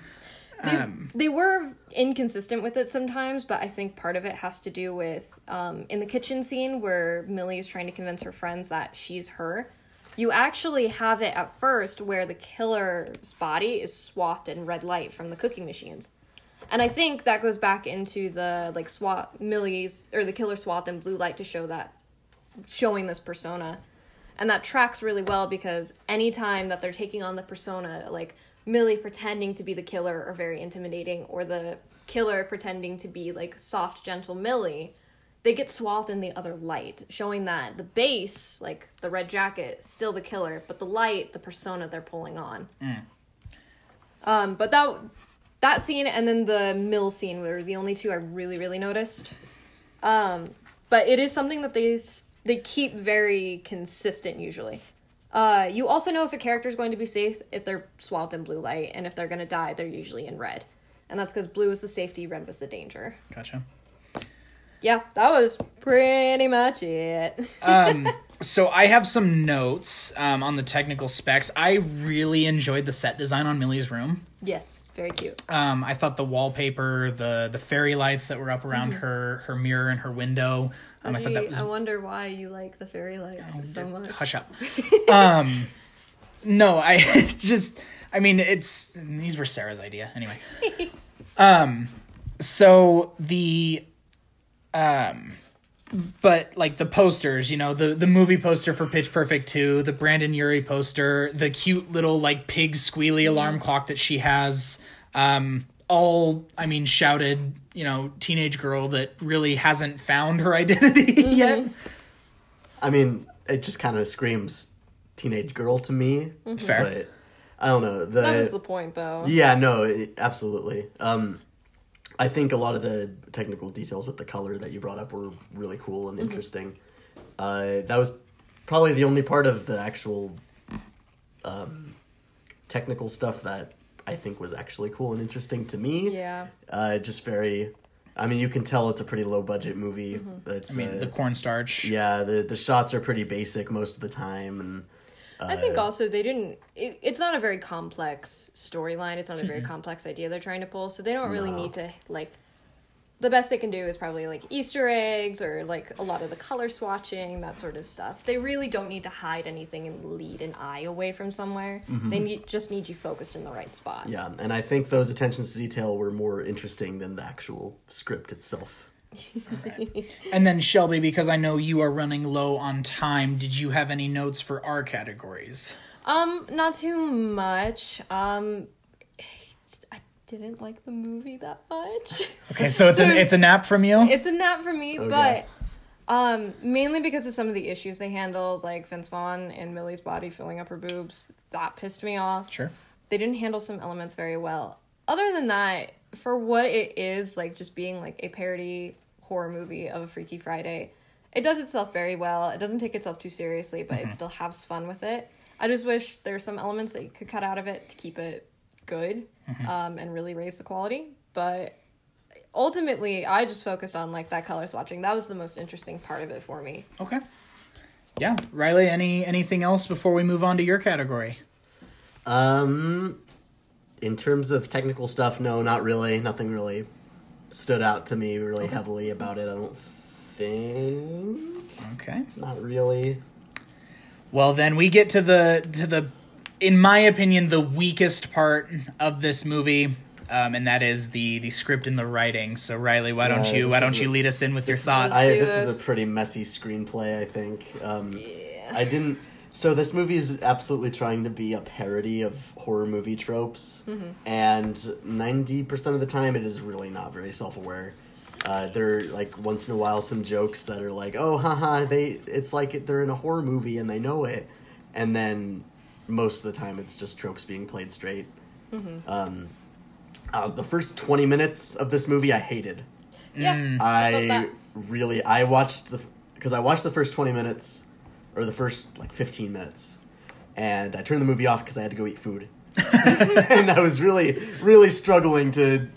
They were inconsistent with it sometimes, but I think part of it has to do with um, in the kitchen scene where Millie is trying to convince her friends that she's her. You actually have it at first where the killer's body is swathed in red light from the cooking machines. And I think that goes back into the like swat Millie's or the killer swathed in blue light to show that showing this persona. And that tracks really well because anytime that they're taking on the persona, like Millie pretending to be the killer are very intimidating, or the killer pretending to be like soft, gentle Millie, they get swathed in the other light, showing that the base, like the red jacket, still the killer, but the light, the persona they're pulling on. Um, but that that scene and then the mill scene were the only two I really really noticed. Um, but it is something that they s- they keep very consistent usually. Uh, you also know if a character is going to be safe if they're swathed in blue light, and if they're going to die, they're usually in red. And that's because blue is the safety, red was the danger. Gotcha. Yeah, that was pretty much it. So I have some notes um, on the technical specs. I really enjoyed the set design on Millie's room. yes, very cute. Um, I thought the wallpaper, the the fairy lights that were up around her her mirror and her window. Um, I thought that was I wonder why you like the fairy lights so much. hush up. um, no, I just, I mean, it's these were Sarah's idea anyway. um, so the, um, but like the posters, you know, the the movie poster for Pitch Perfect two, the Brendon Urie poster, the cute little like pig squealy alarm clock that she has. Um, all I mean, shouted, you know, teenage girl that really hasn't found her identity yet. I mean, it just kind of screams teenage girl to me. Fair. But I don't know. The, That was the point, though. Yeah, no, it, absolutely. Um, I think a lot of the technical details with the color that you brought up were really cool and interesting. Uh, that was probably the only part of the actual um, technical stuff that I think was actually cool and interesting to me. Yeah. Uh, just very. I mean, you can tell it's a pretty low budget movie. It's, I mean, uh, the cornstarch. yeah, the the shots are pretty basic most of the time, and I think uh, also they didn't. It, it's not a very complex storyline. It's not a very mm-hmm. complex idea they're trying to pull, so they don't really No. need to like. The best they can do is probably like Easter eggs or like a lot of the color swatching, that sort of stuff. They really don't need to hide anything and lead an eye away from somewhere. Mm-hmm. They need, just need you focused in the right spot. yeah, and I think those attentions to detail were more interesting than the actual script itself. And then Shelby, because I know you are running low on time, did you have any notes for our categories? Um, not too much. Um, I didn't like the movie that much. Okay, so it's an it's a nap from you. it's a nap for me, Okay. but um, mainly because of some of the issues they handled, like Vince Vaughn and Millie's body filling up her boobs. That pissed me off. Sure. They didn't handle some elements very well. Other than that, for what it is, like just being like a parody horror movie of a Freaky Friday, it does itself very well. It doesn't take itself too seriously, but it still has fun with it. I just wish there were some elements that you could cut out of it to keep it good um, and really raise the quality. But ultimately, I just focused on like that color swatching. That was the most interesting part of it for me. Okay. Yeah, Riley. Any anything else before we move on to your category? Um, in terms of technical stuff, no, not really. Nothing really stood out to me really heavily about it. I don't think. Okay. Not really. Well, then we get to the to the, in my opinion, the weakest part of this movie, um, and that is the the script and the writing. So Riley, why don't you why don't a- you lead us in with your thoughts? I, this this. is a pretty messy screenplay, I think. Um, I didn't. So this movie is absolutely trying to be a parody of horror movie tropes, and ninety percent of the time, it is really not very self-aware. Uh, there are like once in a while some jokes that are like, "Oh, haha!" They it's like they're in a horror movie and they know it, and then most of the time it's just tropes being played straight. Um, uh, the first twenty minutes of this movie, I hated. Yeah. I I really I watched the because I watched the first twenty minutes or the first like fifteen minutes, and I turned the movie off because I had to go eat food, and I was really really struggling to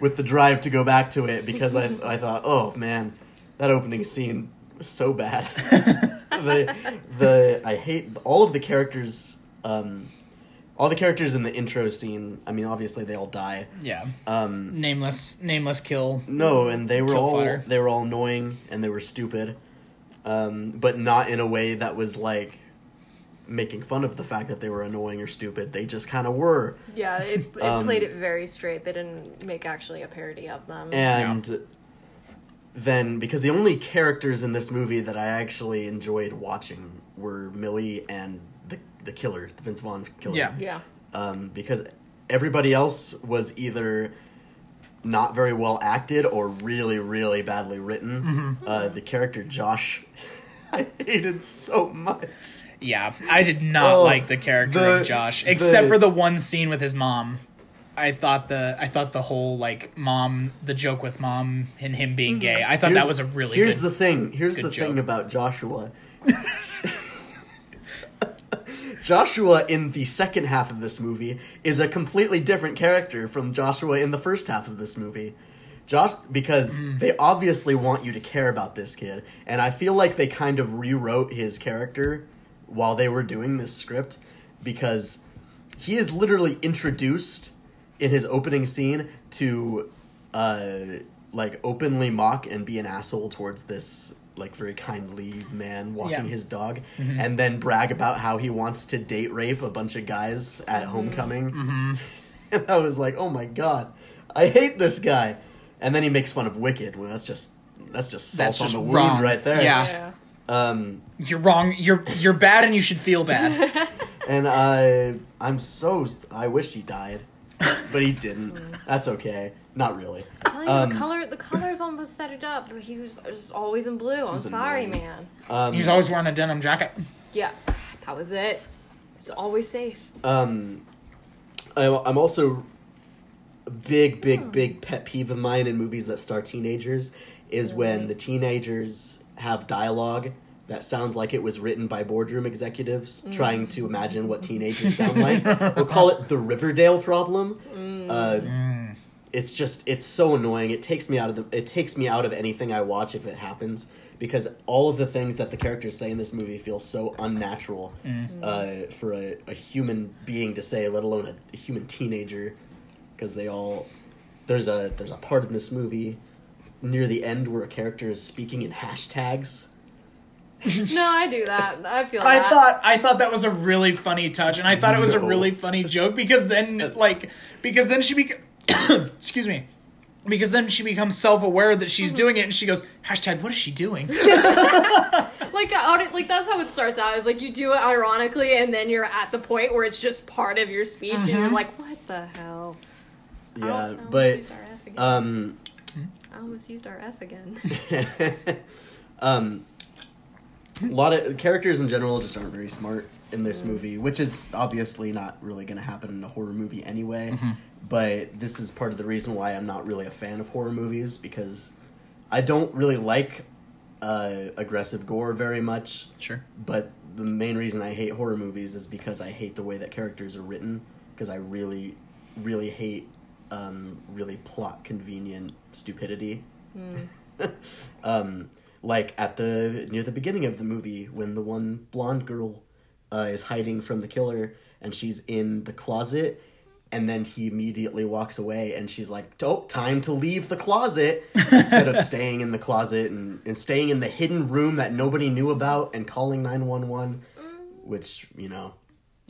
with the drive to go back to it because I I thought oh man that opening scene was so bad. the the I hate all of the characters. Um, all the characters in the intro scene. I mean, obviously they all die. yeah. Um, Nameless nameless kill. no, and they were all fodder. they were all annoying and they were stupid, um, but not in a way that was like making fun of the fact that they were annoying or stupid. They just kind of were, Yeah, it, it Um, played it very straight. They didn't make actually a parody of them. and then because the only characters in this movie that I actually enjoyed watching were Millie and the the killer, the Vince Vaughn killer. Yeah. yeah, um, because everybody else was either not very well acted or really, really badly written. Mm-hmm. Uh, the character Josh, I hated so much. Yeah, I did not Oh, like the character the- of Josh, the- except for the one scene with his mom. I thought the I thought the whole like mom the joke with mom and him being gay. I thought that was a really Here's good. the thing. Here's the thing about Joshua. Joshua in the second half of this movie is a completely different character from Joshua in the first half of this movie. Josh because Mm. they obviously want you to care about this kid and I feel like they kind of rewrote his character while they were doing this script because he is literally introduced in his opening scene to uh like openly mock and be an asshole towards this like very kindly man walking Yeah. his dog mm-hmm. and then brag about how he wants to date rape a bunch of guys at mm-hmm. homecoming mm-hmm. and i was like oh my god i hate this guy and then he makes fun of wicked well that's just that's just salt That's on just the wound wrong. right there Yeah. Yeah. um You're wrong. You're you're bad, and you should feel bad. and i i'm so i wish he died but he didn't that's okay not really I'm telling you, Um, the color, the colors almost set it up. But he was just always in blue. I'm sorry, annoying. man. um, He's always wearing a denim jacket. Yeah, that was it. It's always safe. Um, I'm, I'm also a big, big, big pet peeve of mine in movies that star teenagers is when the teenagers have dialogue that sounds like it was written by boardroom executives trying to imagine what teenagers sound like. we'll call it the Riverdale problem. Uh, it's just it's so annoying. It takes me out of the it takes me out of anything I watch if it happens because all of the things that the characters say in this movie feel so unnatural uh, for a, a human being to say, let alone a, a human teenager. Because they all there's a there's a part in this movie near the end where a character is speaking in hashtags. No, I do that. I feel I that. thought I thought that was a really funny touch, and I thought it was a really funny joke because then like because then she bec- excuse me because then she becomes self aware that she's doing it, and she goes hashtag What is she doing? like out like that's how it starts out. Is like you do it ironically, and then you're at the point where it's just part of your speech, and Mm-hmm. you're like, what the hell? I Yeah, almost but used our F again. um, I almost used our F again. um, a lot of characters in general just aren't very smart in this movie, which is obviously not really going to happen in a horror movie anyway. But this is part of the reason why I'm not really a fan of horror movies because I don't really like uh, aggressive gore very much. Sure. But the main reason I hate horror movies is because I hate the way that characters are written. Because I really, really hate um, really plot convenient stupidity. um, like at the near the beginning of the movie when the one blonde girl uh, is hiding from the killer and she's in the closet and then he immediately walks away and she's like oh time to leave the closet instead of staying in the closet and, and staying in the hidden room that nobody knew about and calling 911 which you know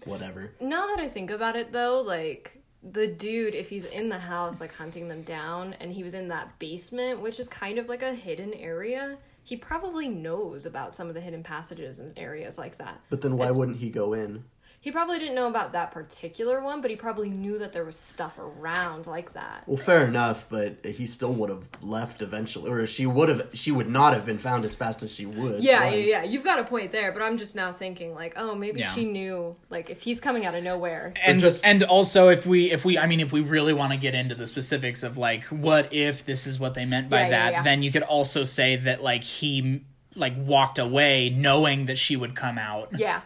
whatever. Now that I think about it, though, like the dude, if he's in the house, like hunting them down, and he was in that basement, which is kind of like a hidden area, he probably knows about some of the hidden passages and areas like that. but then why wouldn't he go in He probably didn't know about that particular one, but he probably knew that there was stuff around like that. Well, fair enough, but he still would have left eventually, or she would have. She would not have been found as fast as she would. Yeah, yeah, was. yeah. You've got a point there, but I'm just now thinking like, oh, maybe Yeah. she knew. Like, if he's coming out of nowhere, and just- and also if we if we I mean if we really want to get into the specifics of like what if this is what they meant by Yeah, yeah, that, yeah. then you could also say that like he like walked away knowing that she would come out. yeah,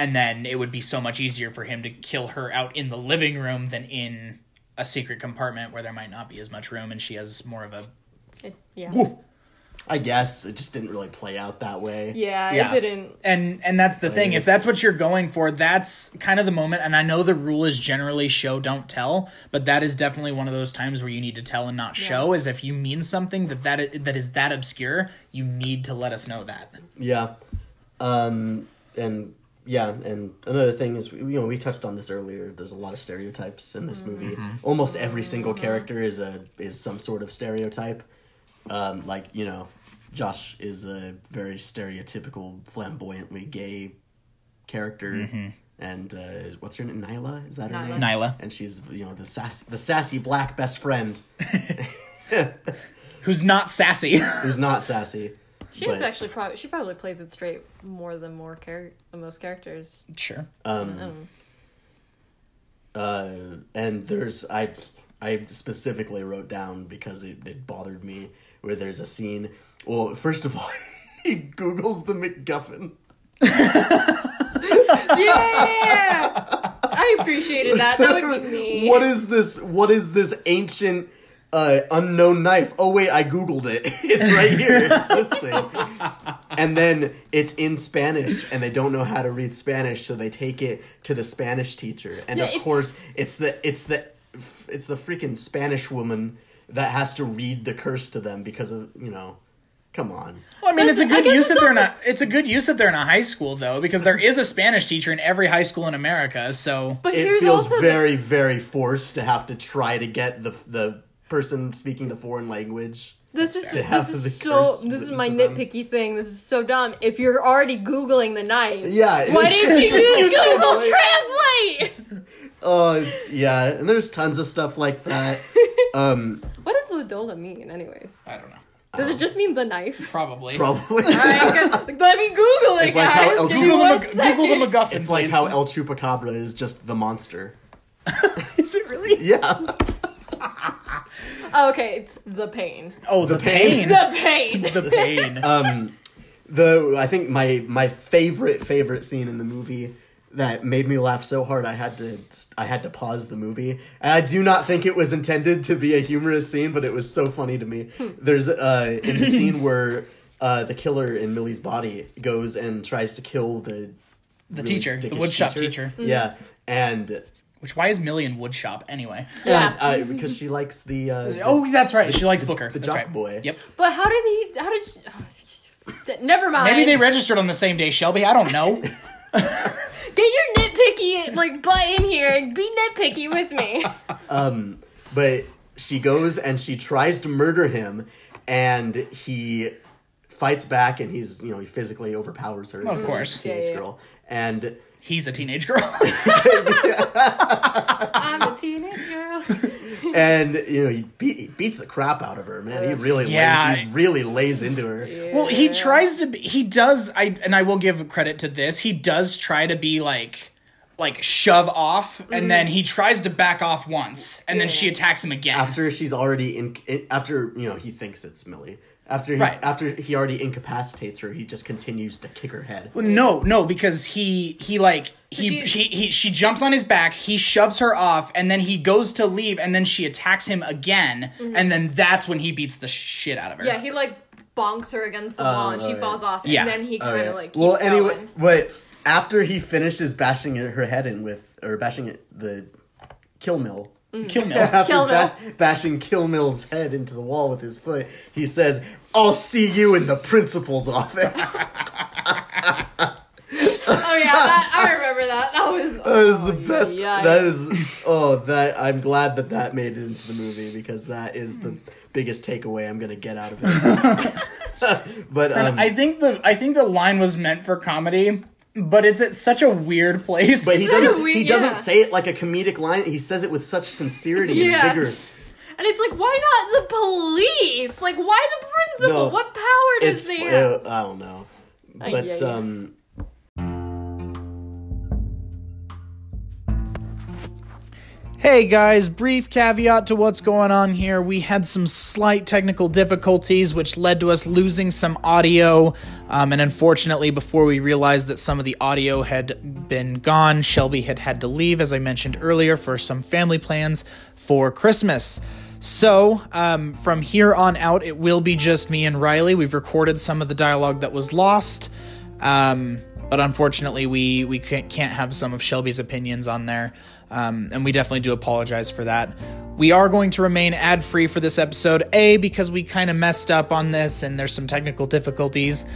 and then it would be so much easier for him to kill her out in the living room than in a secret compartment where there might not be as much room and she has more of a it, yeah, I guess it just didn't really play out that way. yeah, Yeah. It didn't. and and that's the thing. If that's what you're going for that's kind of the moment and i know the rule is generally show don't tell but that is definitely one of those times where you need to tell and not show is if you mean something that that is, that is that obscure you need to let us know that. Yeah, um, and yeah, and another thing is, you know, we touched on this earlier. There's a lot of stereotypes in this movie. Almost every single character is a is some sort of stereotype. Um, like you know, Josh is a very stereotypical, flamboyantly gay character. And uh, what's her name? Nyla? Is that her Nyla. name? nyla And she's you know the sass the sassy black best friend who's not sassy who's not sassy. She is actually probably she probably plays it straight more than more char- than most characters. sure Um, Um, uh, and there's I I specifically wrote down because it, it bothered me where there's a scene. Well, first of all, he googles the MacGuffin. Yeah, I appreciated that. That would be me. What is this? What is this ancient uh, unknown knife? Oh wait, I googled it. It's right here. It's this thing. And then it's in Spanish, and they don't know how to read Spanish, so they take it to the Spanish teacher. And Yeah, of if- course, it's the it's the it's the freaking Spanish woman that has to read the curse to them because of you know. Come on. Well, I mean, it's a good use that they're in also- a it's a good use that they're in a high school though, because there is a Spanish teacher in every high school in America. So But It feels also the- very, very forced to have to try to get the the person speaking the foreign language. This is this is so this is my nitpicky thing. This is so dumb. If you're already googling the knife, Yeah. why it didn't you just- use just Google like- Translate? Oh, it's, yeah, and there's tons of stuff like that. Um, What does La Dola mean, anyways? I don't know. Does it just mean the knife? Probably. probably. Like, Let me Google it, It's like how guys. El Google the, one Mac- Google the. MacGuffin. It's like how El Chupacabra is just the monster. is it really? Yeah. Oh, okay, it's the pain. Oh, the, pain. pain. The pain. the pain. Um, the I think my my favorite favorite scene in the movie that made me laugh so hard I had to I had to pause the movie. And I do not think it was intended to be a humorous scene, but it was so funny to me. There's uh in the scene where uh the killer in Millie's body goes and tries to kill the the really teacher, the dickish woodshop teacher. Yeah, and Which why is Millie in woodshop anyway? Yeah. uh, because she likes the uh, Oh, that's right. She likes Booker. the that's jock right. boy. Yep. But how did he? How did? You, never mind. Maybe they registered on the same day, Shelby. I don't know. Get your nitpicky like butt in here and be nitpicky with me. Um, but she goes and she tries to murder him, and he fights back, and he's you know he physically overpowers her. Of She's course. a teenage Yeah, yeah. girl, and He's a teenage girl. I'm a teenage girl. and you know he, beat, he beats the crap out of her, man. He really Yeah. lays, he really lays into her. Well, he tries to. Be, he does. I and I will give credit to this. He does try to be like, like shove off, and mm-hmm. then he tries to back off once, and then she attacks him again. After she's already in, in, after you know he thinks it's Millie. After he, Right. after he already incapacitates her, he just continues to kick her head. no, no, because he he like he, she- she he she jumps on his back, he shoves her off, and then he goes to leave, and then she attacks him again, mm-hmm. and then that's when he beats the shit out of her. Yeah, he like bonks her against the wall and she oh, alright. falls off, and Yeah. then he Oh, kind of yeah. like keeps well, anyway, going. but after he finishes bashing her head in with, or bashing it, the kill mill. Kill Mill. After Kill ba- bashing Kill Mill's head into the wall with his foot, he says, "I'll see you in the principal's office." Oh yeah, that, I remember that. That was that that is the best. yikes. That is. Oh, that I'm glad that that made it into the movie because that is the biggest takeaway I'm gonna get out of it. but um, I think the I think the line was meant for comedy, but it's at such a weird place. but he Such a doesn't. weird- he doesn't yeah. say it like a comedic line. He says it with such sincerity Yeah. and vigor. and it's like, why not the police? Like, why the principal? No, what power does It's. they have? uh, I don't know, Ay, but yeah, yeah. um. Hey guys, brief caveat to what's going on here. We had some slight technical difficulties, which led to us losing some audio. Um, and unfortunately, before we realized that some of the audio had been gone, Shelby had had to leave, as I mentioned earlier, for some family plans for Christmas. So, um, from here on out, it will be just me and Riley. We've recorded some of the dialogue that was lost. Um, but unfortunately, we we can't, can't have some of Shelby's opinions on there, um, and we definitely do apologize for that. We are going to remain ad free for this episode, a because we kind of messed up on this and there's some technical difficulties.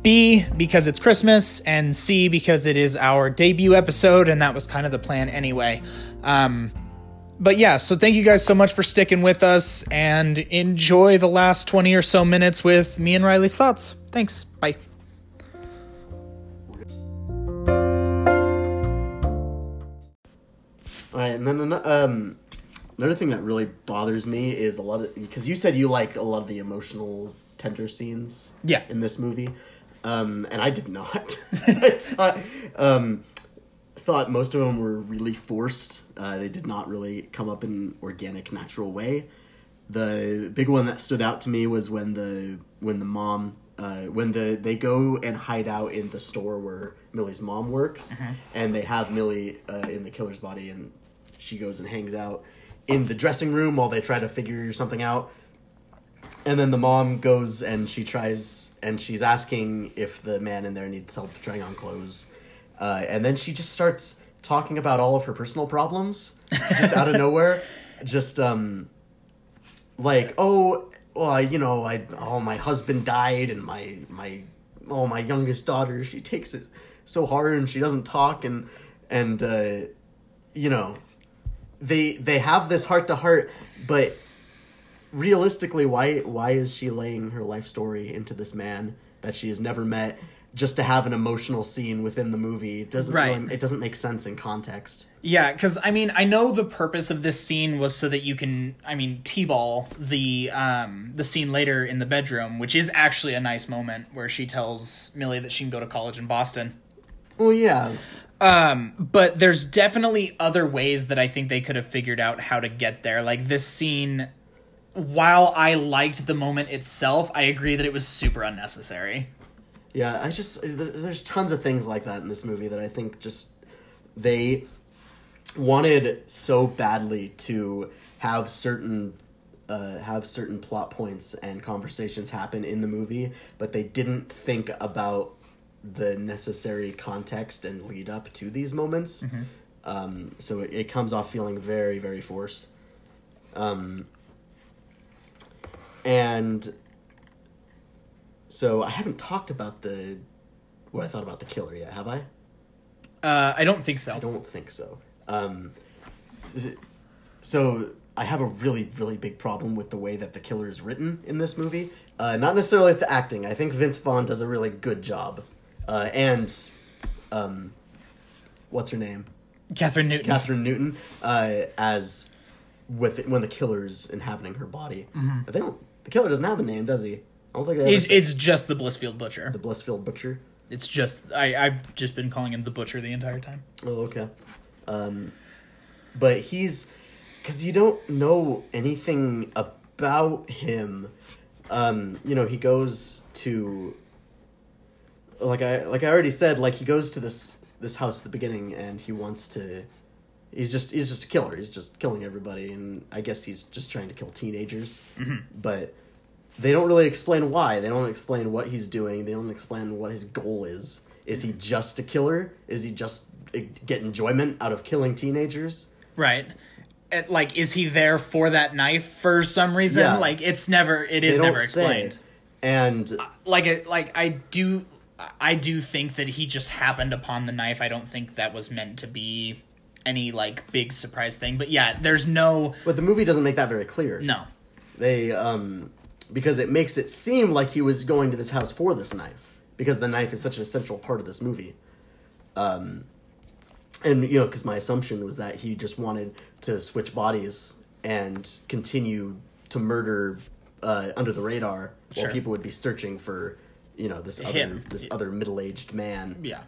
B because it's Christmas, and C because it is our debut episode, and that was kind of the plan anyway. Um, but yeah, so thank you guys so much for sticking with us, and enjoy the last twenty or so minutes with me and Riley's thoughts. Thanks. Bye. All right, and then um, another thing that really bothers me is a lot of because you said you like a lot of the emotional tender scenes. Yeah. In this movie, um, and I did not. I, um, thought most of them were really forced. Uh, they did not really come up in an organic, natural way. The big one that stood out to me was when the when the mom uh, when the they go and hide out in the store where Millie's mom works, and they have Millie uh, in the killer's body, and she goes and hangs out in the dressing room while they try to figure something out. And then the mom goes and she tries and she's asking if the man in there needs help trying on clothes. Uh, and then she just starts talking about all of her personal problems just out of nowhere. Just um like, oh, well, you know, I oh my husband died and my my oh my youngest daughter, she takes it so hard and she doesn't talk and and uh you know, they they have this heart to heart, but realistically, why why is she laying her life story into this man that she has never met just to have an emotional scene within the movie? It doesn't Right. really, it doesn't make sense in context. Yeah, because I mean, I know the purpose of this scene was so that you can, I mean, t-ball the um the scene later in the bedroom, which is actually a nice moment where she tells Millie that she can go to college in Boston. Well, yeah, Um, but there's definitely other ways that I think they could have figured out how to get there. Like this scene, while I liked the moment itself, I agree that it was super unnecessary. yeah. I just there's tons of things like that in this movie that I think just they wanted so badly to have certain uh, have certain plot points and conversations happen in the movie, but they didn't think about the necessary context and lead up to these moments. Um, so it, it comes off feeling very, very forced. Um, and so I haven't talked about the what I thought about the killer yet, have I? Uh, I don't think so. I don't think so. Um, it- so I have a really, really big problem with the way that the killer is written in this movie. Uh, not necessarily with the acting. I think Vince Vaughn does a really good job. Uh, and, um, what's her name? Kathryn Newton. Kathryn Newton uh, as with when the killer's inhabiting her body. They don't. The killer doesn't have a name, does he? I don't think they It's, it's just the Blissfield Butcher. the Blissfield Butcher. It's just I I've just been calling him the Butcher the entire time. Oh, okay. Um, but he's because you don't know anything about him. Um, you know, he goes to like I like I already said, like he goes to this this house at the beginning, and he wants to. He's just he's just a killer. He's just killing everybody, and I guess he's just trying to kill teenagers. But they don't really explain why. They don't explain what he's doing. They don't explain what his goal is. Is he just a killer? Is he just uh, get enjoyment out of killing teenagers? Right. And, like, is he there for that knife for some reason? Yeah. Like, it's never. it is They is don't never say. explained. And Like, it, like I do. I do think that he just happened upon the knife. I don't think that was meant to be any like big surprise thing. But yeah, there's no but the movie doesn't make that very clear. no. They um because it makes it seem like he was going to this house for this knife because the knife is such an essential part of this movie. Um and you know cuz my assumption was that he just wanted to switch bodies and continue to murder uh, under the radar Sure. while people would be searching for you know this other Him. this other middle-aged man Yeah.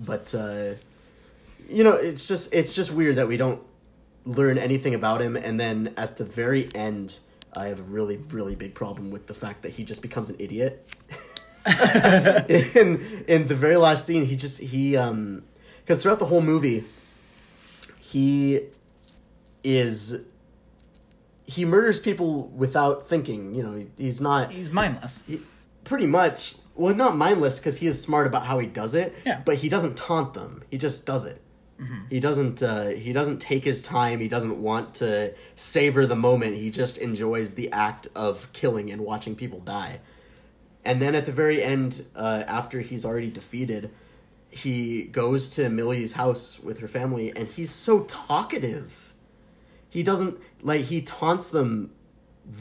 but uh, you know it's just it's just weird that we don't learn anything about him and then at the very end i have a really really big problem with the fact that he just becomes an idiot in in the very last scene he just he um because throughout the whole movie he is he murders people without thinking you know he, he's not He's mindless. he, pretty much well not mindless because he is smart about how he does it Yeah. but he doesn't taunt them. He just does it. He doesn't uh, he doesn't take his time. He doesn't want to savor the moment. He just enjoys the act of killing and watching people die. And then at the very end uh, after he's already defeated he goes to millie's house with her family and he's so talkative. He doesn't like he taunts them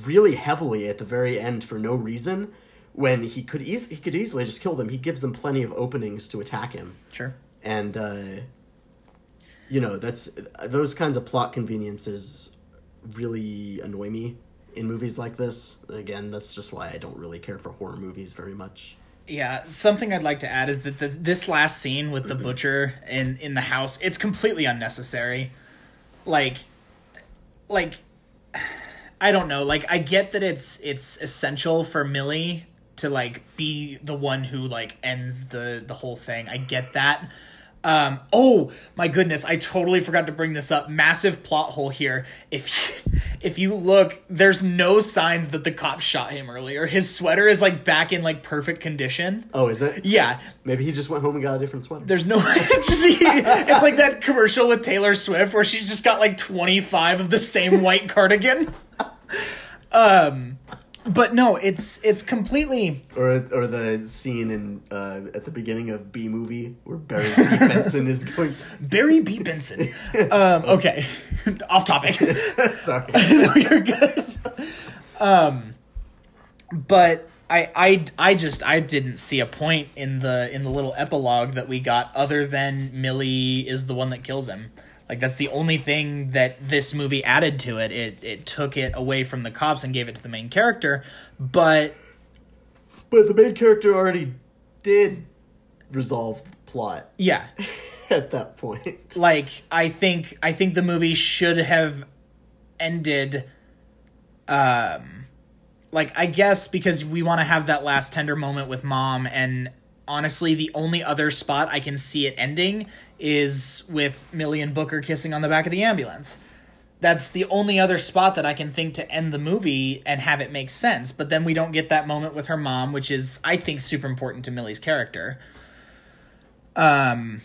really heavily at the very end for no reason when he could eas- he could easily just kill them. He gives them plenty of openings to attack him. Sure. and uh you know that's those kinds of plot conveniences really annoy me in movies like this. Again that's just why i don't really care for horror movies very much. Yeah, something I'd like to add is that the, this last scene with the butcher in in the house, it's completely unnecessary. Like like I don't know, like I get that it's it's essential for Millie to like be the one who like ends the the whole thing. I get that. Um oh my goodness, I totally forgot to bring this up. Massive plot hole here. If if you look, there's no signs that the cop shot him earlier. His sweater is like back in like perfect condition. Oh, is it? Yeah, Maybe he just went home and got a different sweater. there's no it's, just- it's like that commercial with Taylor Swift where she's just got like 25 of the same white cardigan. Um but no, it's it's completely or or the scene in uh, at the beginning of B movie where Barry B. Benson is going. Barry B. Benson. Um okay. Off topic. Sorry. no, you're good. Um, but I, I, I just I didn't see a point in the in the little epilogue that we got other than Millie is the one that kills him. Like that's the only thing that this movie added to it. It it took it away from the cops and gave it to the main character. But But the main character already did resolve the plot yeah, at that point. like I think I think the movie should have ended um like I guess because we want to have that last tender moment with mom and honestly the only other spot I can see it ending is with Millie and Booker kissing on the back of the ambulance. That's the only other spot that I can think to end the movie and have it make sense. But then we don't get that moment with her mom, which is I think super important to Millie's character. Um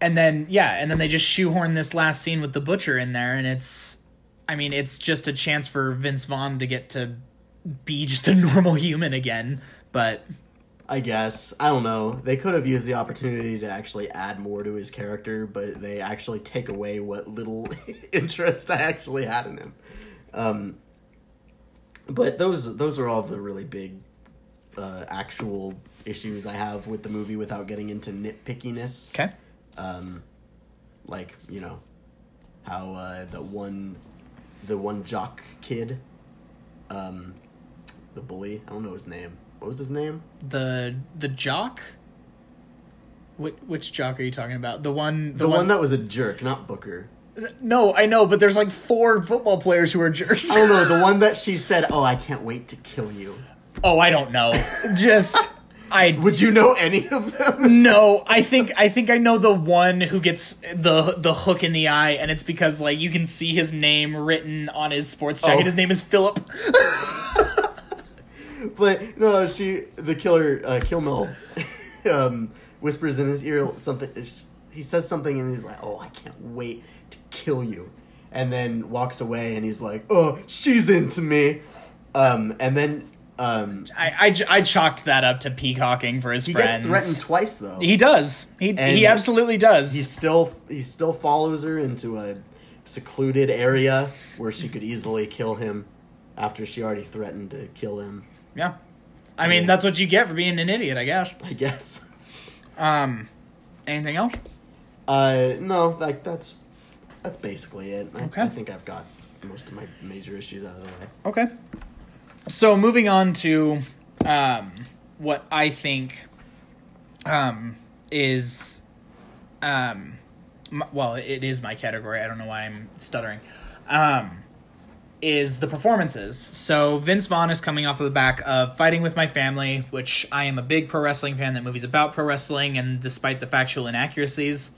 and then yeah, and then they just shoehorn this last scene with the butcher in there, and it's, I mean, it's just a chance for Vince Vaughn to get to be just a normal human again. But I guess I don't know. They could have used the opportunity to actually add more to his character, but they actually take away what little interest I actually had in him. Um, but those those are all the really big uh, actual issues I have with the movie without getting into nitpickiness. okay, um, like you know how uh, the one the one jock kid um, the bully i don't know his name what was his name the the jock. Which, which jock are you talking about? The one, the, the, one, that was a jerk not booker No, I know, but there's like four football players who are jerks. Oh, i don't know the one that she said oh i can't wait to kill you oh, I don't know. Just I would you know any of them No, I think I think I know the one who gets the the hook in the eye, and it's because like you can see his name written on his sports jacket. Oh. His name is Philip. but no she the killer uh, kill Mill, um, whispers in his ear something he says something and he's like oh i can't wait to kill you and then walks away and he's like oh she's into me um, and then um, I, I, I chalked that up to peacocking for his he friends. gets threatened twice though He does. He And he absolutely does. he still he still follows her into a secluded area where she could easily kill him after she already threatened to kill him yeah. I mean, that's what you get for being an idiot, I guess. i guess Um, anything else? Uh, no, like that's that's basically it. I, Okay. I think I've got most of my major issues out of the way. Okay. So moving on to um, what I think um, is, um, m- well, it is my category. I don't know why I'm stuttering. Um, is the performances. So Vince Vaughn is coming off of the back of Fighting with My Family, which I am a big pro wrestling fan. That movie's about pro wrestling, and despite the factual inaccuracies,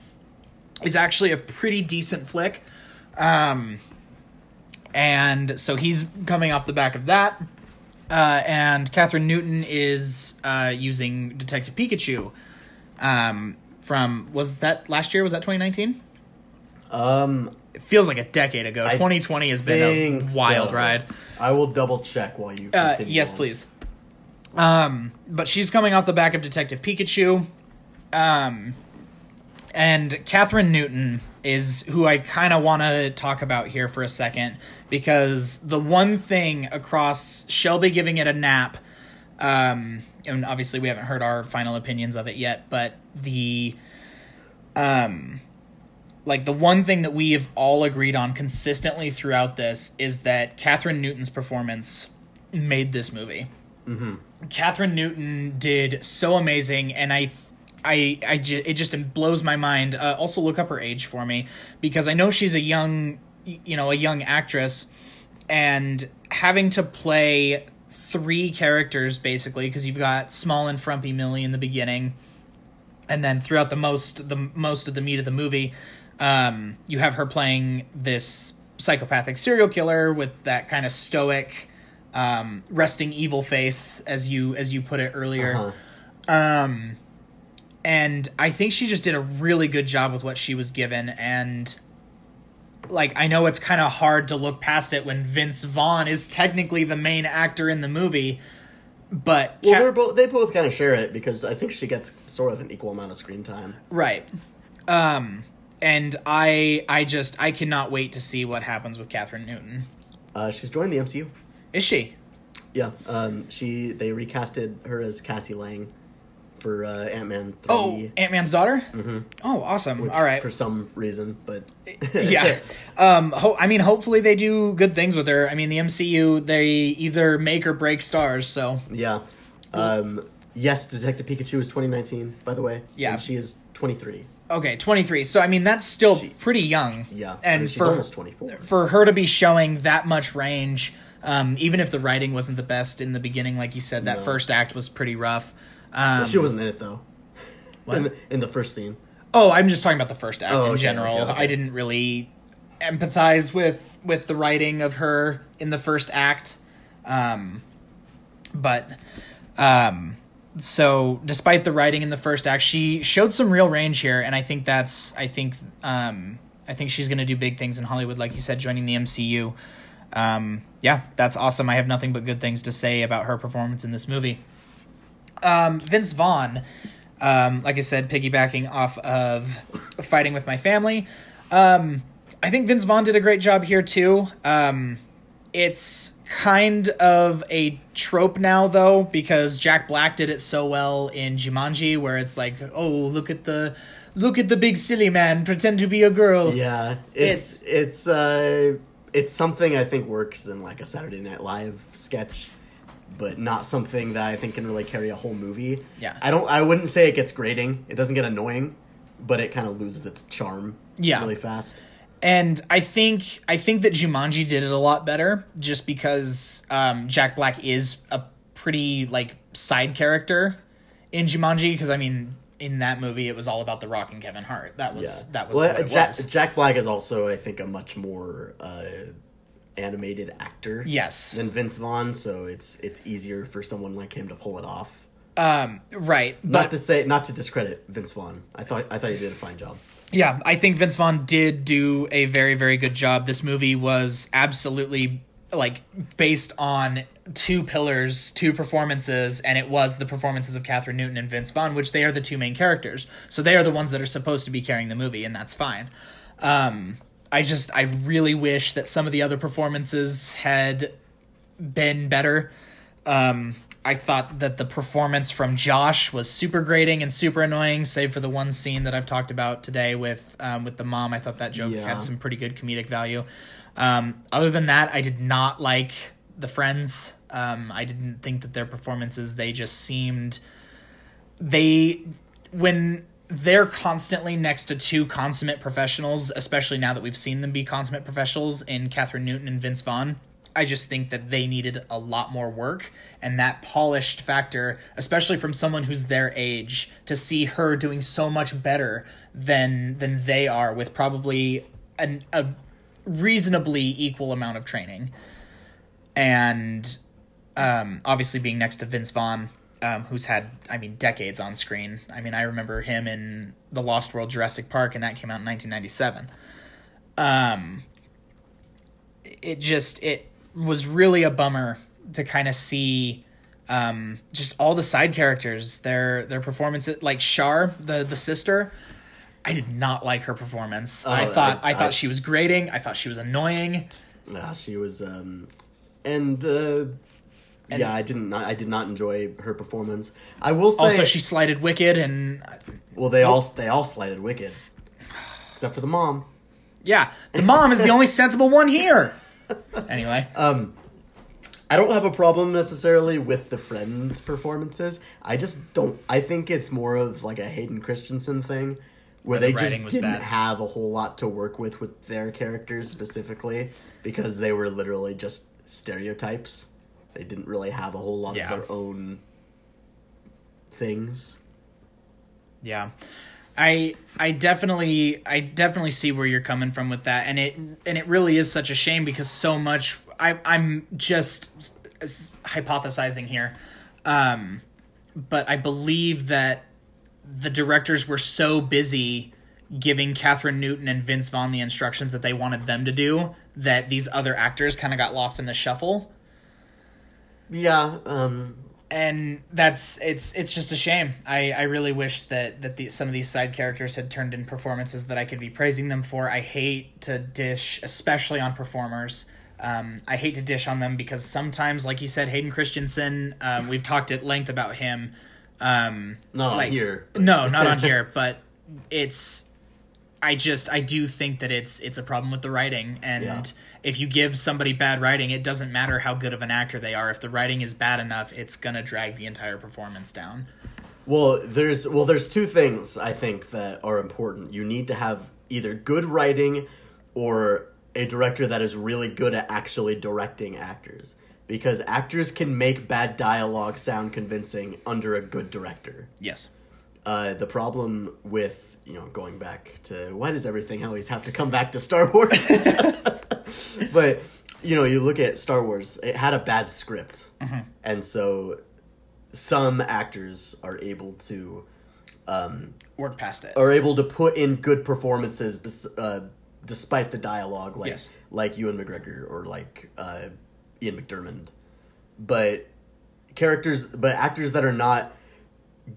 is actually a pretty decent flick. Um, and so he's coming off the back of that. Uh, and Kathryn Newton is uh, using Detective Pikachu. Um, from was that last year? Was that 2019? Um, It feels like a decade ago. 2020 has been a wild so. ride. I will double check while you. Uh, yes, on. please. Um, but she's coming off the back of Detective Pikachu. Um, and Kathryn Newton is who I kind of want to talk about here for a second because the one thing across Shelby giving it a nap, um, and obviously we haven't heard our final opinions of it yet, but the, um, like the one thing that we have all agreed on consistently throughout this is that Kathryn Newton's performance made this movie. Kathryn Newton did so amazing, and I, I, I ju- it just blows my mind. Uh, also, look up her age for me because I know she's a young, you know, a young actress, and having to play three characters basically because you've got Small and Frumpy Millie in the beginning, and then throughout the most the most of the meat of the movie, um, you have her playing this psychopathic serial killer with that kind of stoic, um, resting evil face, as you as you put it earlier. Uh-huh. Um, and I think she just did a really good job with what she was given, and like I know it's kind of hard to look past it when Vince Vaughn is technically the main actor in the movie, but Well, they're both they both kind of share it because I think she gets sort of an equal amount of screen time. Right. Um and I I just I cannot wait to see what happens with Kathryn Newton. Uh, she's joined the MCU. Is she? Yeah, um, she they recasted her as Cassie Lang for uh, Ant Man three. Oh, Ant Man's daughter. Mm-hmm. Oh, awesome! which- All right. for some reason, but yeah. Um. Ho- I mean, hopefully they do good things with her. I mean, the MCU they either make or break stars. So yeah. Um, yes, Detective Pikachu is 2019, by the way. Yeah. and she is 23. Okay, twenty three. So I mean, that's still She- pretty young. Yeah, And I mean, she's for almost 24. for her to be showing that much range, um, even if the writing wasn't the best in the beginning, like you said, that No. first act was pretty rough. Um, she wasn't in it though. What? In, the, in the first scene. Oh, I'm just talking about the first act Oh, in okay, general. okay, okay. I didn't really empathize with with the writing of her in the first act. Um, but um, so despite the writing in the first act, she showed some real range here, and I think that's I think um, I think she's to do big things in Hollywood, like you said, joining the MCU. Um, yeah, that's awesome. I have nothing but good things to say about her performance in this movie. Um, Vince Vaughn, um, like I said, piggybacking off of fighting with my family. Um, I think Vince Vaughn did a great job here too. Um, it's kind of a trope now though because Jack Black did it so well in Jumanji, where it's like, oh, look at the, look at the big silly man pretend to be a girl. Yeah, it's it's uh it's something I think works in like a Saturday Night Live sketch, but not something that I think can really carry a whole movie. Yeah. I don't. I wouldn't say it gets grating. It doesn't get annoying, but it kind of loses its charm. Yeah. really fast. And I think I think that Jumanji did it a lot better, just because um, Jack Black is a pretty like side character in Jumanji. Because I mean, in that movie, it was all about The Rock and Kevin Hart. That Yeah, was that was well, Jack, was. Jack Black is also, I think, a much more uh, animated actor. Yes. than Vince Vaughn, so it's it's easier for someone like him to pull it off. Um, right, Not but to say, not to discredit Vince Vaughn. I thought I thought he did a fine job. Yeah, I think Vince Vaughn did do a very very good job. This movie was absolutely like based on two pillars, two performances, and it was the performances of Kathryn Newton and Vince Vaughn, which they are the two main characters. So they are the ones that are supposed to be carrying the movie, and that's fine. Um, I just I really wish that some of the other performances had been better. Um, I thought that the performance from Josh was super grating and super annoying, save for the one scene that I've talked about today with um, with the mom. I thought that joke Yeah. had some pretty good comedic value. Um, other than that, I did not like the friends. Um, I didn't think that their performances. They just seemed they when they're constantly next to two consummate professionals, especially now that we've seen them be consummate professionals in Kathryn Newton and Vince Vaughn. I just think that they needed a lot more work, and that polished factor, especially from someone who's their age, to see her doing so much better than than they are with probably an, a reasonably equal amount of training, and um, obviously being next to Vince Vaughn, um, who's had, I mean, decades on screen. I mean, I remember him in The Lost World Jurassic Park, and that came out in 1997. Um, it just, it was really a bummer to kind of see um, just all the side characters, their their performances, like Char, the the sister. I did not like her performance. I Oh, thought I, I- thought I- she was grating. I thought she was annoying. Yeah, she was, um, and, uh, And- yeah, I didn't. I did not enjoy her performance. I will say, Also, she slighted Wicked, and well, they all they all slighted Wicked, except for the mom. Yeah, the mom is the only sensible one here. Anyway, Um, I don't have a problem necessarily with the friends' performances. I just don't. I think it's more of like a Hayden Christensen thing, where the they just didn't bad. have a whole lot to work with with their characters specifically because they were literally just stereotypes. They didn't really have a whole lot Yeah. of their own things. Yeah. I I definitely I definitely see where you're coming from with that and it and it really is such a shame because so much I I'm just hypothesizing here. Um but I believe that the directors were so busy giving Kathryn Newton and Vince Vaughn the instructions that they wanted them to do that these other actors kind of got lost in the shuffle Yeah, um, and that's it's it's just a shame. I I really wish that that the, some of these side characters had turned in performances that I could be praising them for. I hate to dish, especially on performers. Um, I hate to dish on them because sometimes, like you said, Hayden Christensen. Um, we've talked at length about him. Um, not on here. but- No, not on here. But it's. I just I do think that it's it's a problem with the writing, and Yeah. if you give somebody bad writing, it doesn't matter how good of an actor they are. If the writing is bad enough, it's gonna drag the entire performance down. Well, there's well, there's two things I think that are important. You need to have either good writing or a director that is really good at actually directing actors. Because actors can make bad dialogue sound convincing under a good director. Yes. Uh, the problem with you know going back to why does everything always have to come back to Star Wars? but you know, you look at Star Wars; it had a bad script, and so some actors are able to um, Work past it. are able to put in good performances bes- uh, despite the dialogue, like Yes. like Ewan McGregor or like uh, Ian McDiarmid. But characters, but actors that are not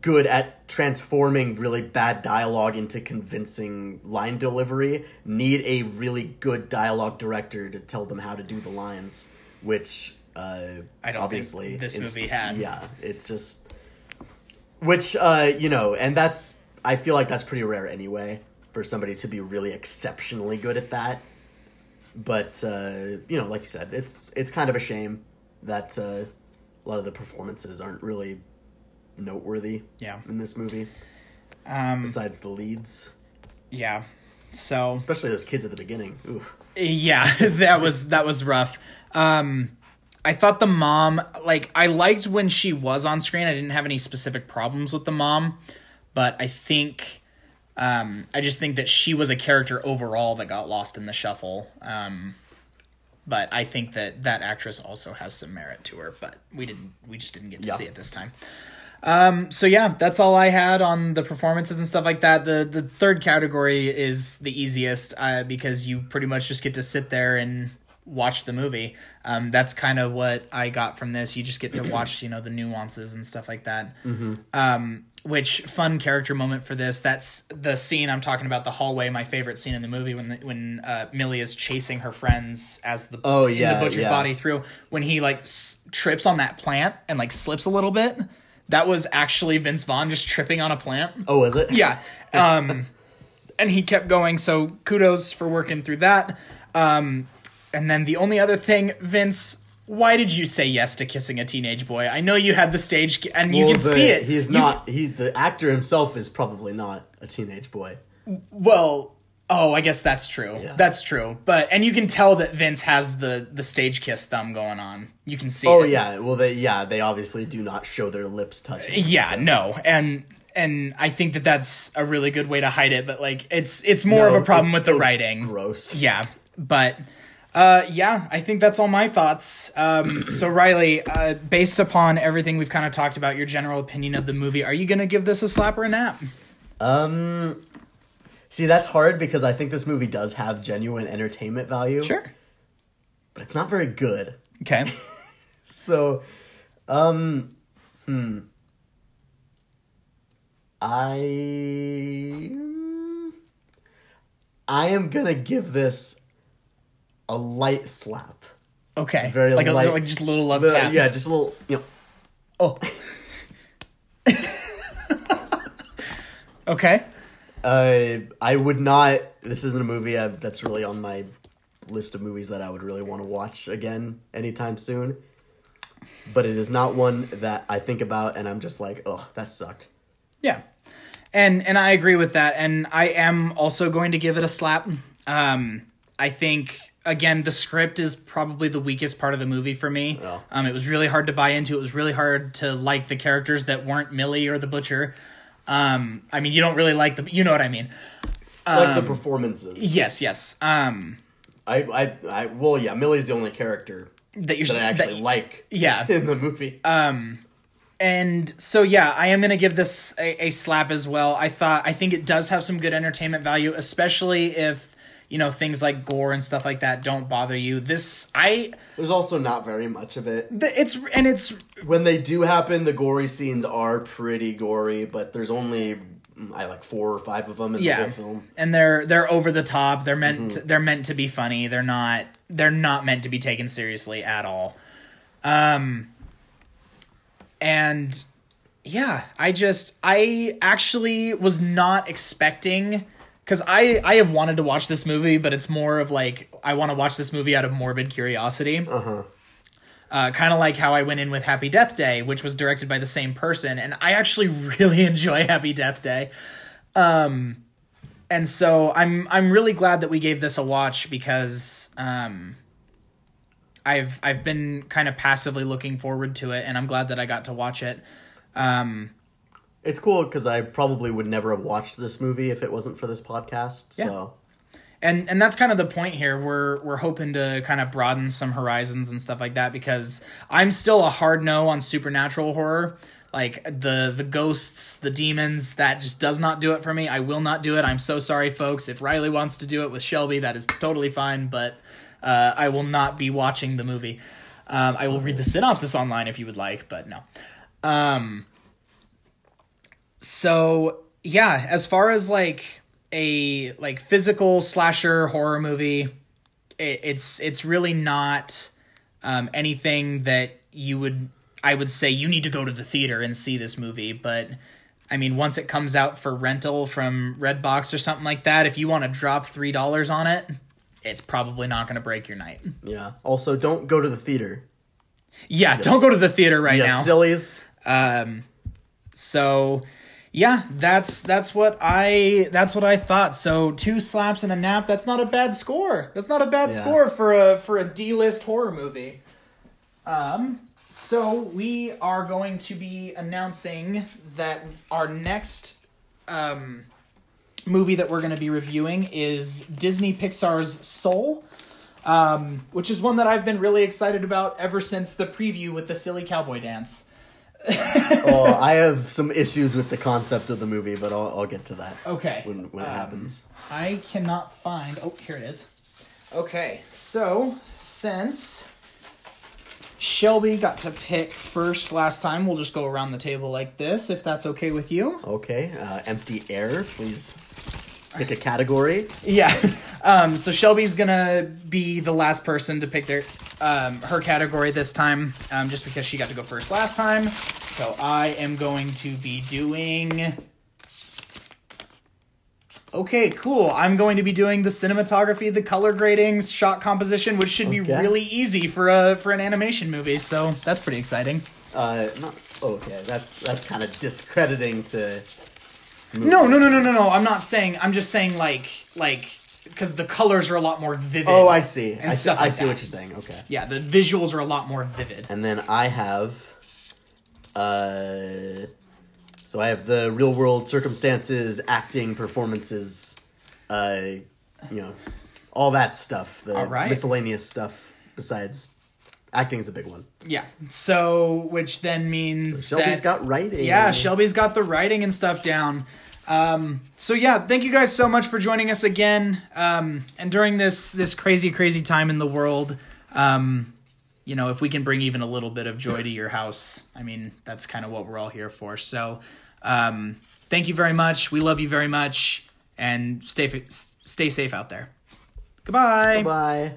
good at transforming really bad dialogue into convincing line delivery need a really good dialogue director to tell them how to do the lines, which uh, I don't think obviously this movie had. Yeah, it's just which uh, you know, and that's I feel like that's pretty rare anyway for somebody to be really exceptionally good at that. But uh, you know, like you said, it's it's kind of a shame that uh, a lot of the performances aren't really noteworthy Yeah. in this movie. Um, Besides the leads, yeah. So especially those kids at the beginning. Oof. yeah, that was that was rough. Um, I thought the mom, like, I liked when she was on screen. I didn't have any specific problems with the mom, but I think, um, I just think that she was a character overall that got lost in the shuffle. Um, but I think that that actress also has some merit to her, but we didn't, we just didn't get to Yeah. see it this time. Um, so yeah, that's all I had on the performances and stuff like that. The the third category is the easiest uh, because you pretty much just get to sit there and watch the movie. Um, that's kind of what I got from this. You just get to watch, you know, the nuances and stuff like that. Um, which fun character moment for this? That's the scene I'm talking about. The hallway, my favorite scene in the movie when the, when uh, Millie is chasing her friends as the Oh, yeah, the butcher's yeah. body through when he like s- trips on that plant and like slips a little bit. That was actually Vince Vaughn just tripping on a plant. Oh, is it? Yeah. Um, and he kept going. So kudos for working through that. Um, and then the only other thing, Vince, why did you say yes to kissing a teenage boy? I know you had the stage and you can the- see it. He's You not. He's the actor himself is probably not a teenage boy. Well, oh, I guess that's true. Yeah. That's true. But and you can tell that Vince has the the stage kiss thumb going on. You can see. Oh it. yeah. Well, they yeah they obviously do not show their lips touching. Yeah, no, and and I think that that's a really good way to hide it. But like, it's it's more No, of a problem with the writing. Gross. Yeah, but uh, yeah, I think that's all my thoughts. Um, so Riley, uh, based upon everything we've kind of talked about, your general opinion of the movie, are you gonna give this a slap or a nap? Um. See, that's hard because I think this movie does have genuine entertainment value. Sure. But it's not very good. Okay. So, um, hmm. I. I am gonna give this a light slap. Okay. Very like a, like just a little love The- tap. yeah, just a little, you know. Oh. okay. Uh, I would not. This isn't a movie uh, that's really on my list of movies that I would really want to watch again anytime soon. but it is not one that I think about and I'm just like, oh, that sucked. Yeah. And and I agree with that and I am also going to give it a slap. Um I think again the script is probably the weakest part of the movie for me. Oh. Um it was really hard to buy into. It was really hard to like the characters that weren't Millie or the butcher. Um I mean you don't really like the you know what I mean. like Um, the performances. Yes, yes. Um I, I, I, well, yeah, Millie's the only character that you're that I actually that- like yeah. in the movie. Um, and so yeah i am gonna give this a, a slap as well i thought i think it does have some good entertainment value especially if you know things like gore and stuff like that don't bother you. This i There's also not very much of it. th- it's and it's When they do happen, the gory scenes are pretty gory, but there's only mm, I like four or five of them in the whole film. and they're they're over the top. They're meant to, they're meant to be funny. They're not they're not meant to be taken seriously at all. Um and yeah i just i actually was not expecting because i i have wanted to watch this movie but it's more of like i want to watch this movie out of morbid curiosity Uh-huh. uh, kind of like how I went in with Happy Death Day, which was directed by the same person, and I actually really enjoy Happy Death Day. Um, and so I'm I'm really glad that we gave this a watch because um, I've I've been kind of passively looking forward to it, and I'm glad that I got to watch it. Um, It's cool because I probably would never have watched this movie if it wasn't for this podcast. So. And and that's kind of the point here. We're we're hoping to kind of broaden some horizons and stuff like that because i'm still a hard no on supernatural horror. Like the the ghosts the demons that just does not do it for me. I will not do it. I'm so sorry folks. If riley wants to do it with shelby that is totally fine but uh, i will not be watching the movie. Um, i will read the synopsis online if you would like but no. Um so yeah as far as like a like physical slasher horror movie it, it's it's really not um, anything that you would i would say you need to go to the theater and see this movie but i mean once it comes out for rental from redbox or something like that if you want to drop three dollars on it it's probably not going to break your night yeah. Also, don't go to the theater. yeah don't go to the theater right Yeah, now sillies. Um, so yeah, that's that's what I that's what I thought. So two slaps and a nap. That's not a bad score. That's not a bad Yeah. score for a for a D list horror movie. Um, so we are going to be announcing that our next um movie that we're going to be reviewing is Disney Pixar's Soul. Um, which is one that I've been really excited about ever since the preview with the silly cowboy dance. oh, I have some issues with the concept of the movie, but I'll, I'll get to that Okay. when when it Um, happens. I cannot find. Oh, here it is. Okay, so since Shelby got to pick first last time, we'll just go around the table like this, if that's okay with you. Okay, uh, empty air. Please pick a category. Yeah. Um, so Shelby's gonna be the last person to pick their um, her category this time, um, just because she got to go first last time. So I am going to be doing. Okay, cool. I'm going to be doing the cinematography, the color gradings, shot composition, which should be Okay. really easy for a for an animation movie. So that's pretty exciting. Uh, not okay. That's that's kind of discrediting to. No, no, no, no, no, no. I'm not saying. I'm just saying like like because the colors are a lot more vivid. Oh, I see. And I see, stuff I see that. what you're saying. Okay. Yeah, the visuals are a lot more vivid. And then I have, uh, so I have the real world circumstances, acting, performances, uh, you know, all that stuff. The All right. miscellaneous stuff besides acting is a big one. Yeah. So, which then means Shelby's that got writing. yeah, Shelby's got the writing and stuff down. Um, so yeah, thank you guys so much for joining us again. Um, and during this this crazy crazy time in the world, um, you know, if we can bring even a little bit of joy to your house, I mean, that's kind of what we're all here for. So, um, thank you very much. We love you very much, and stay stay safe out there. Goodbye. Bye.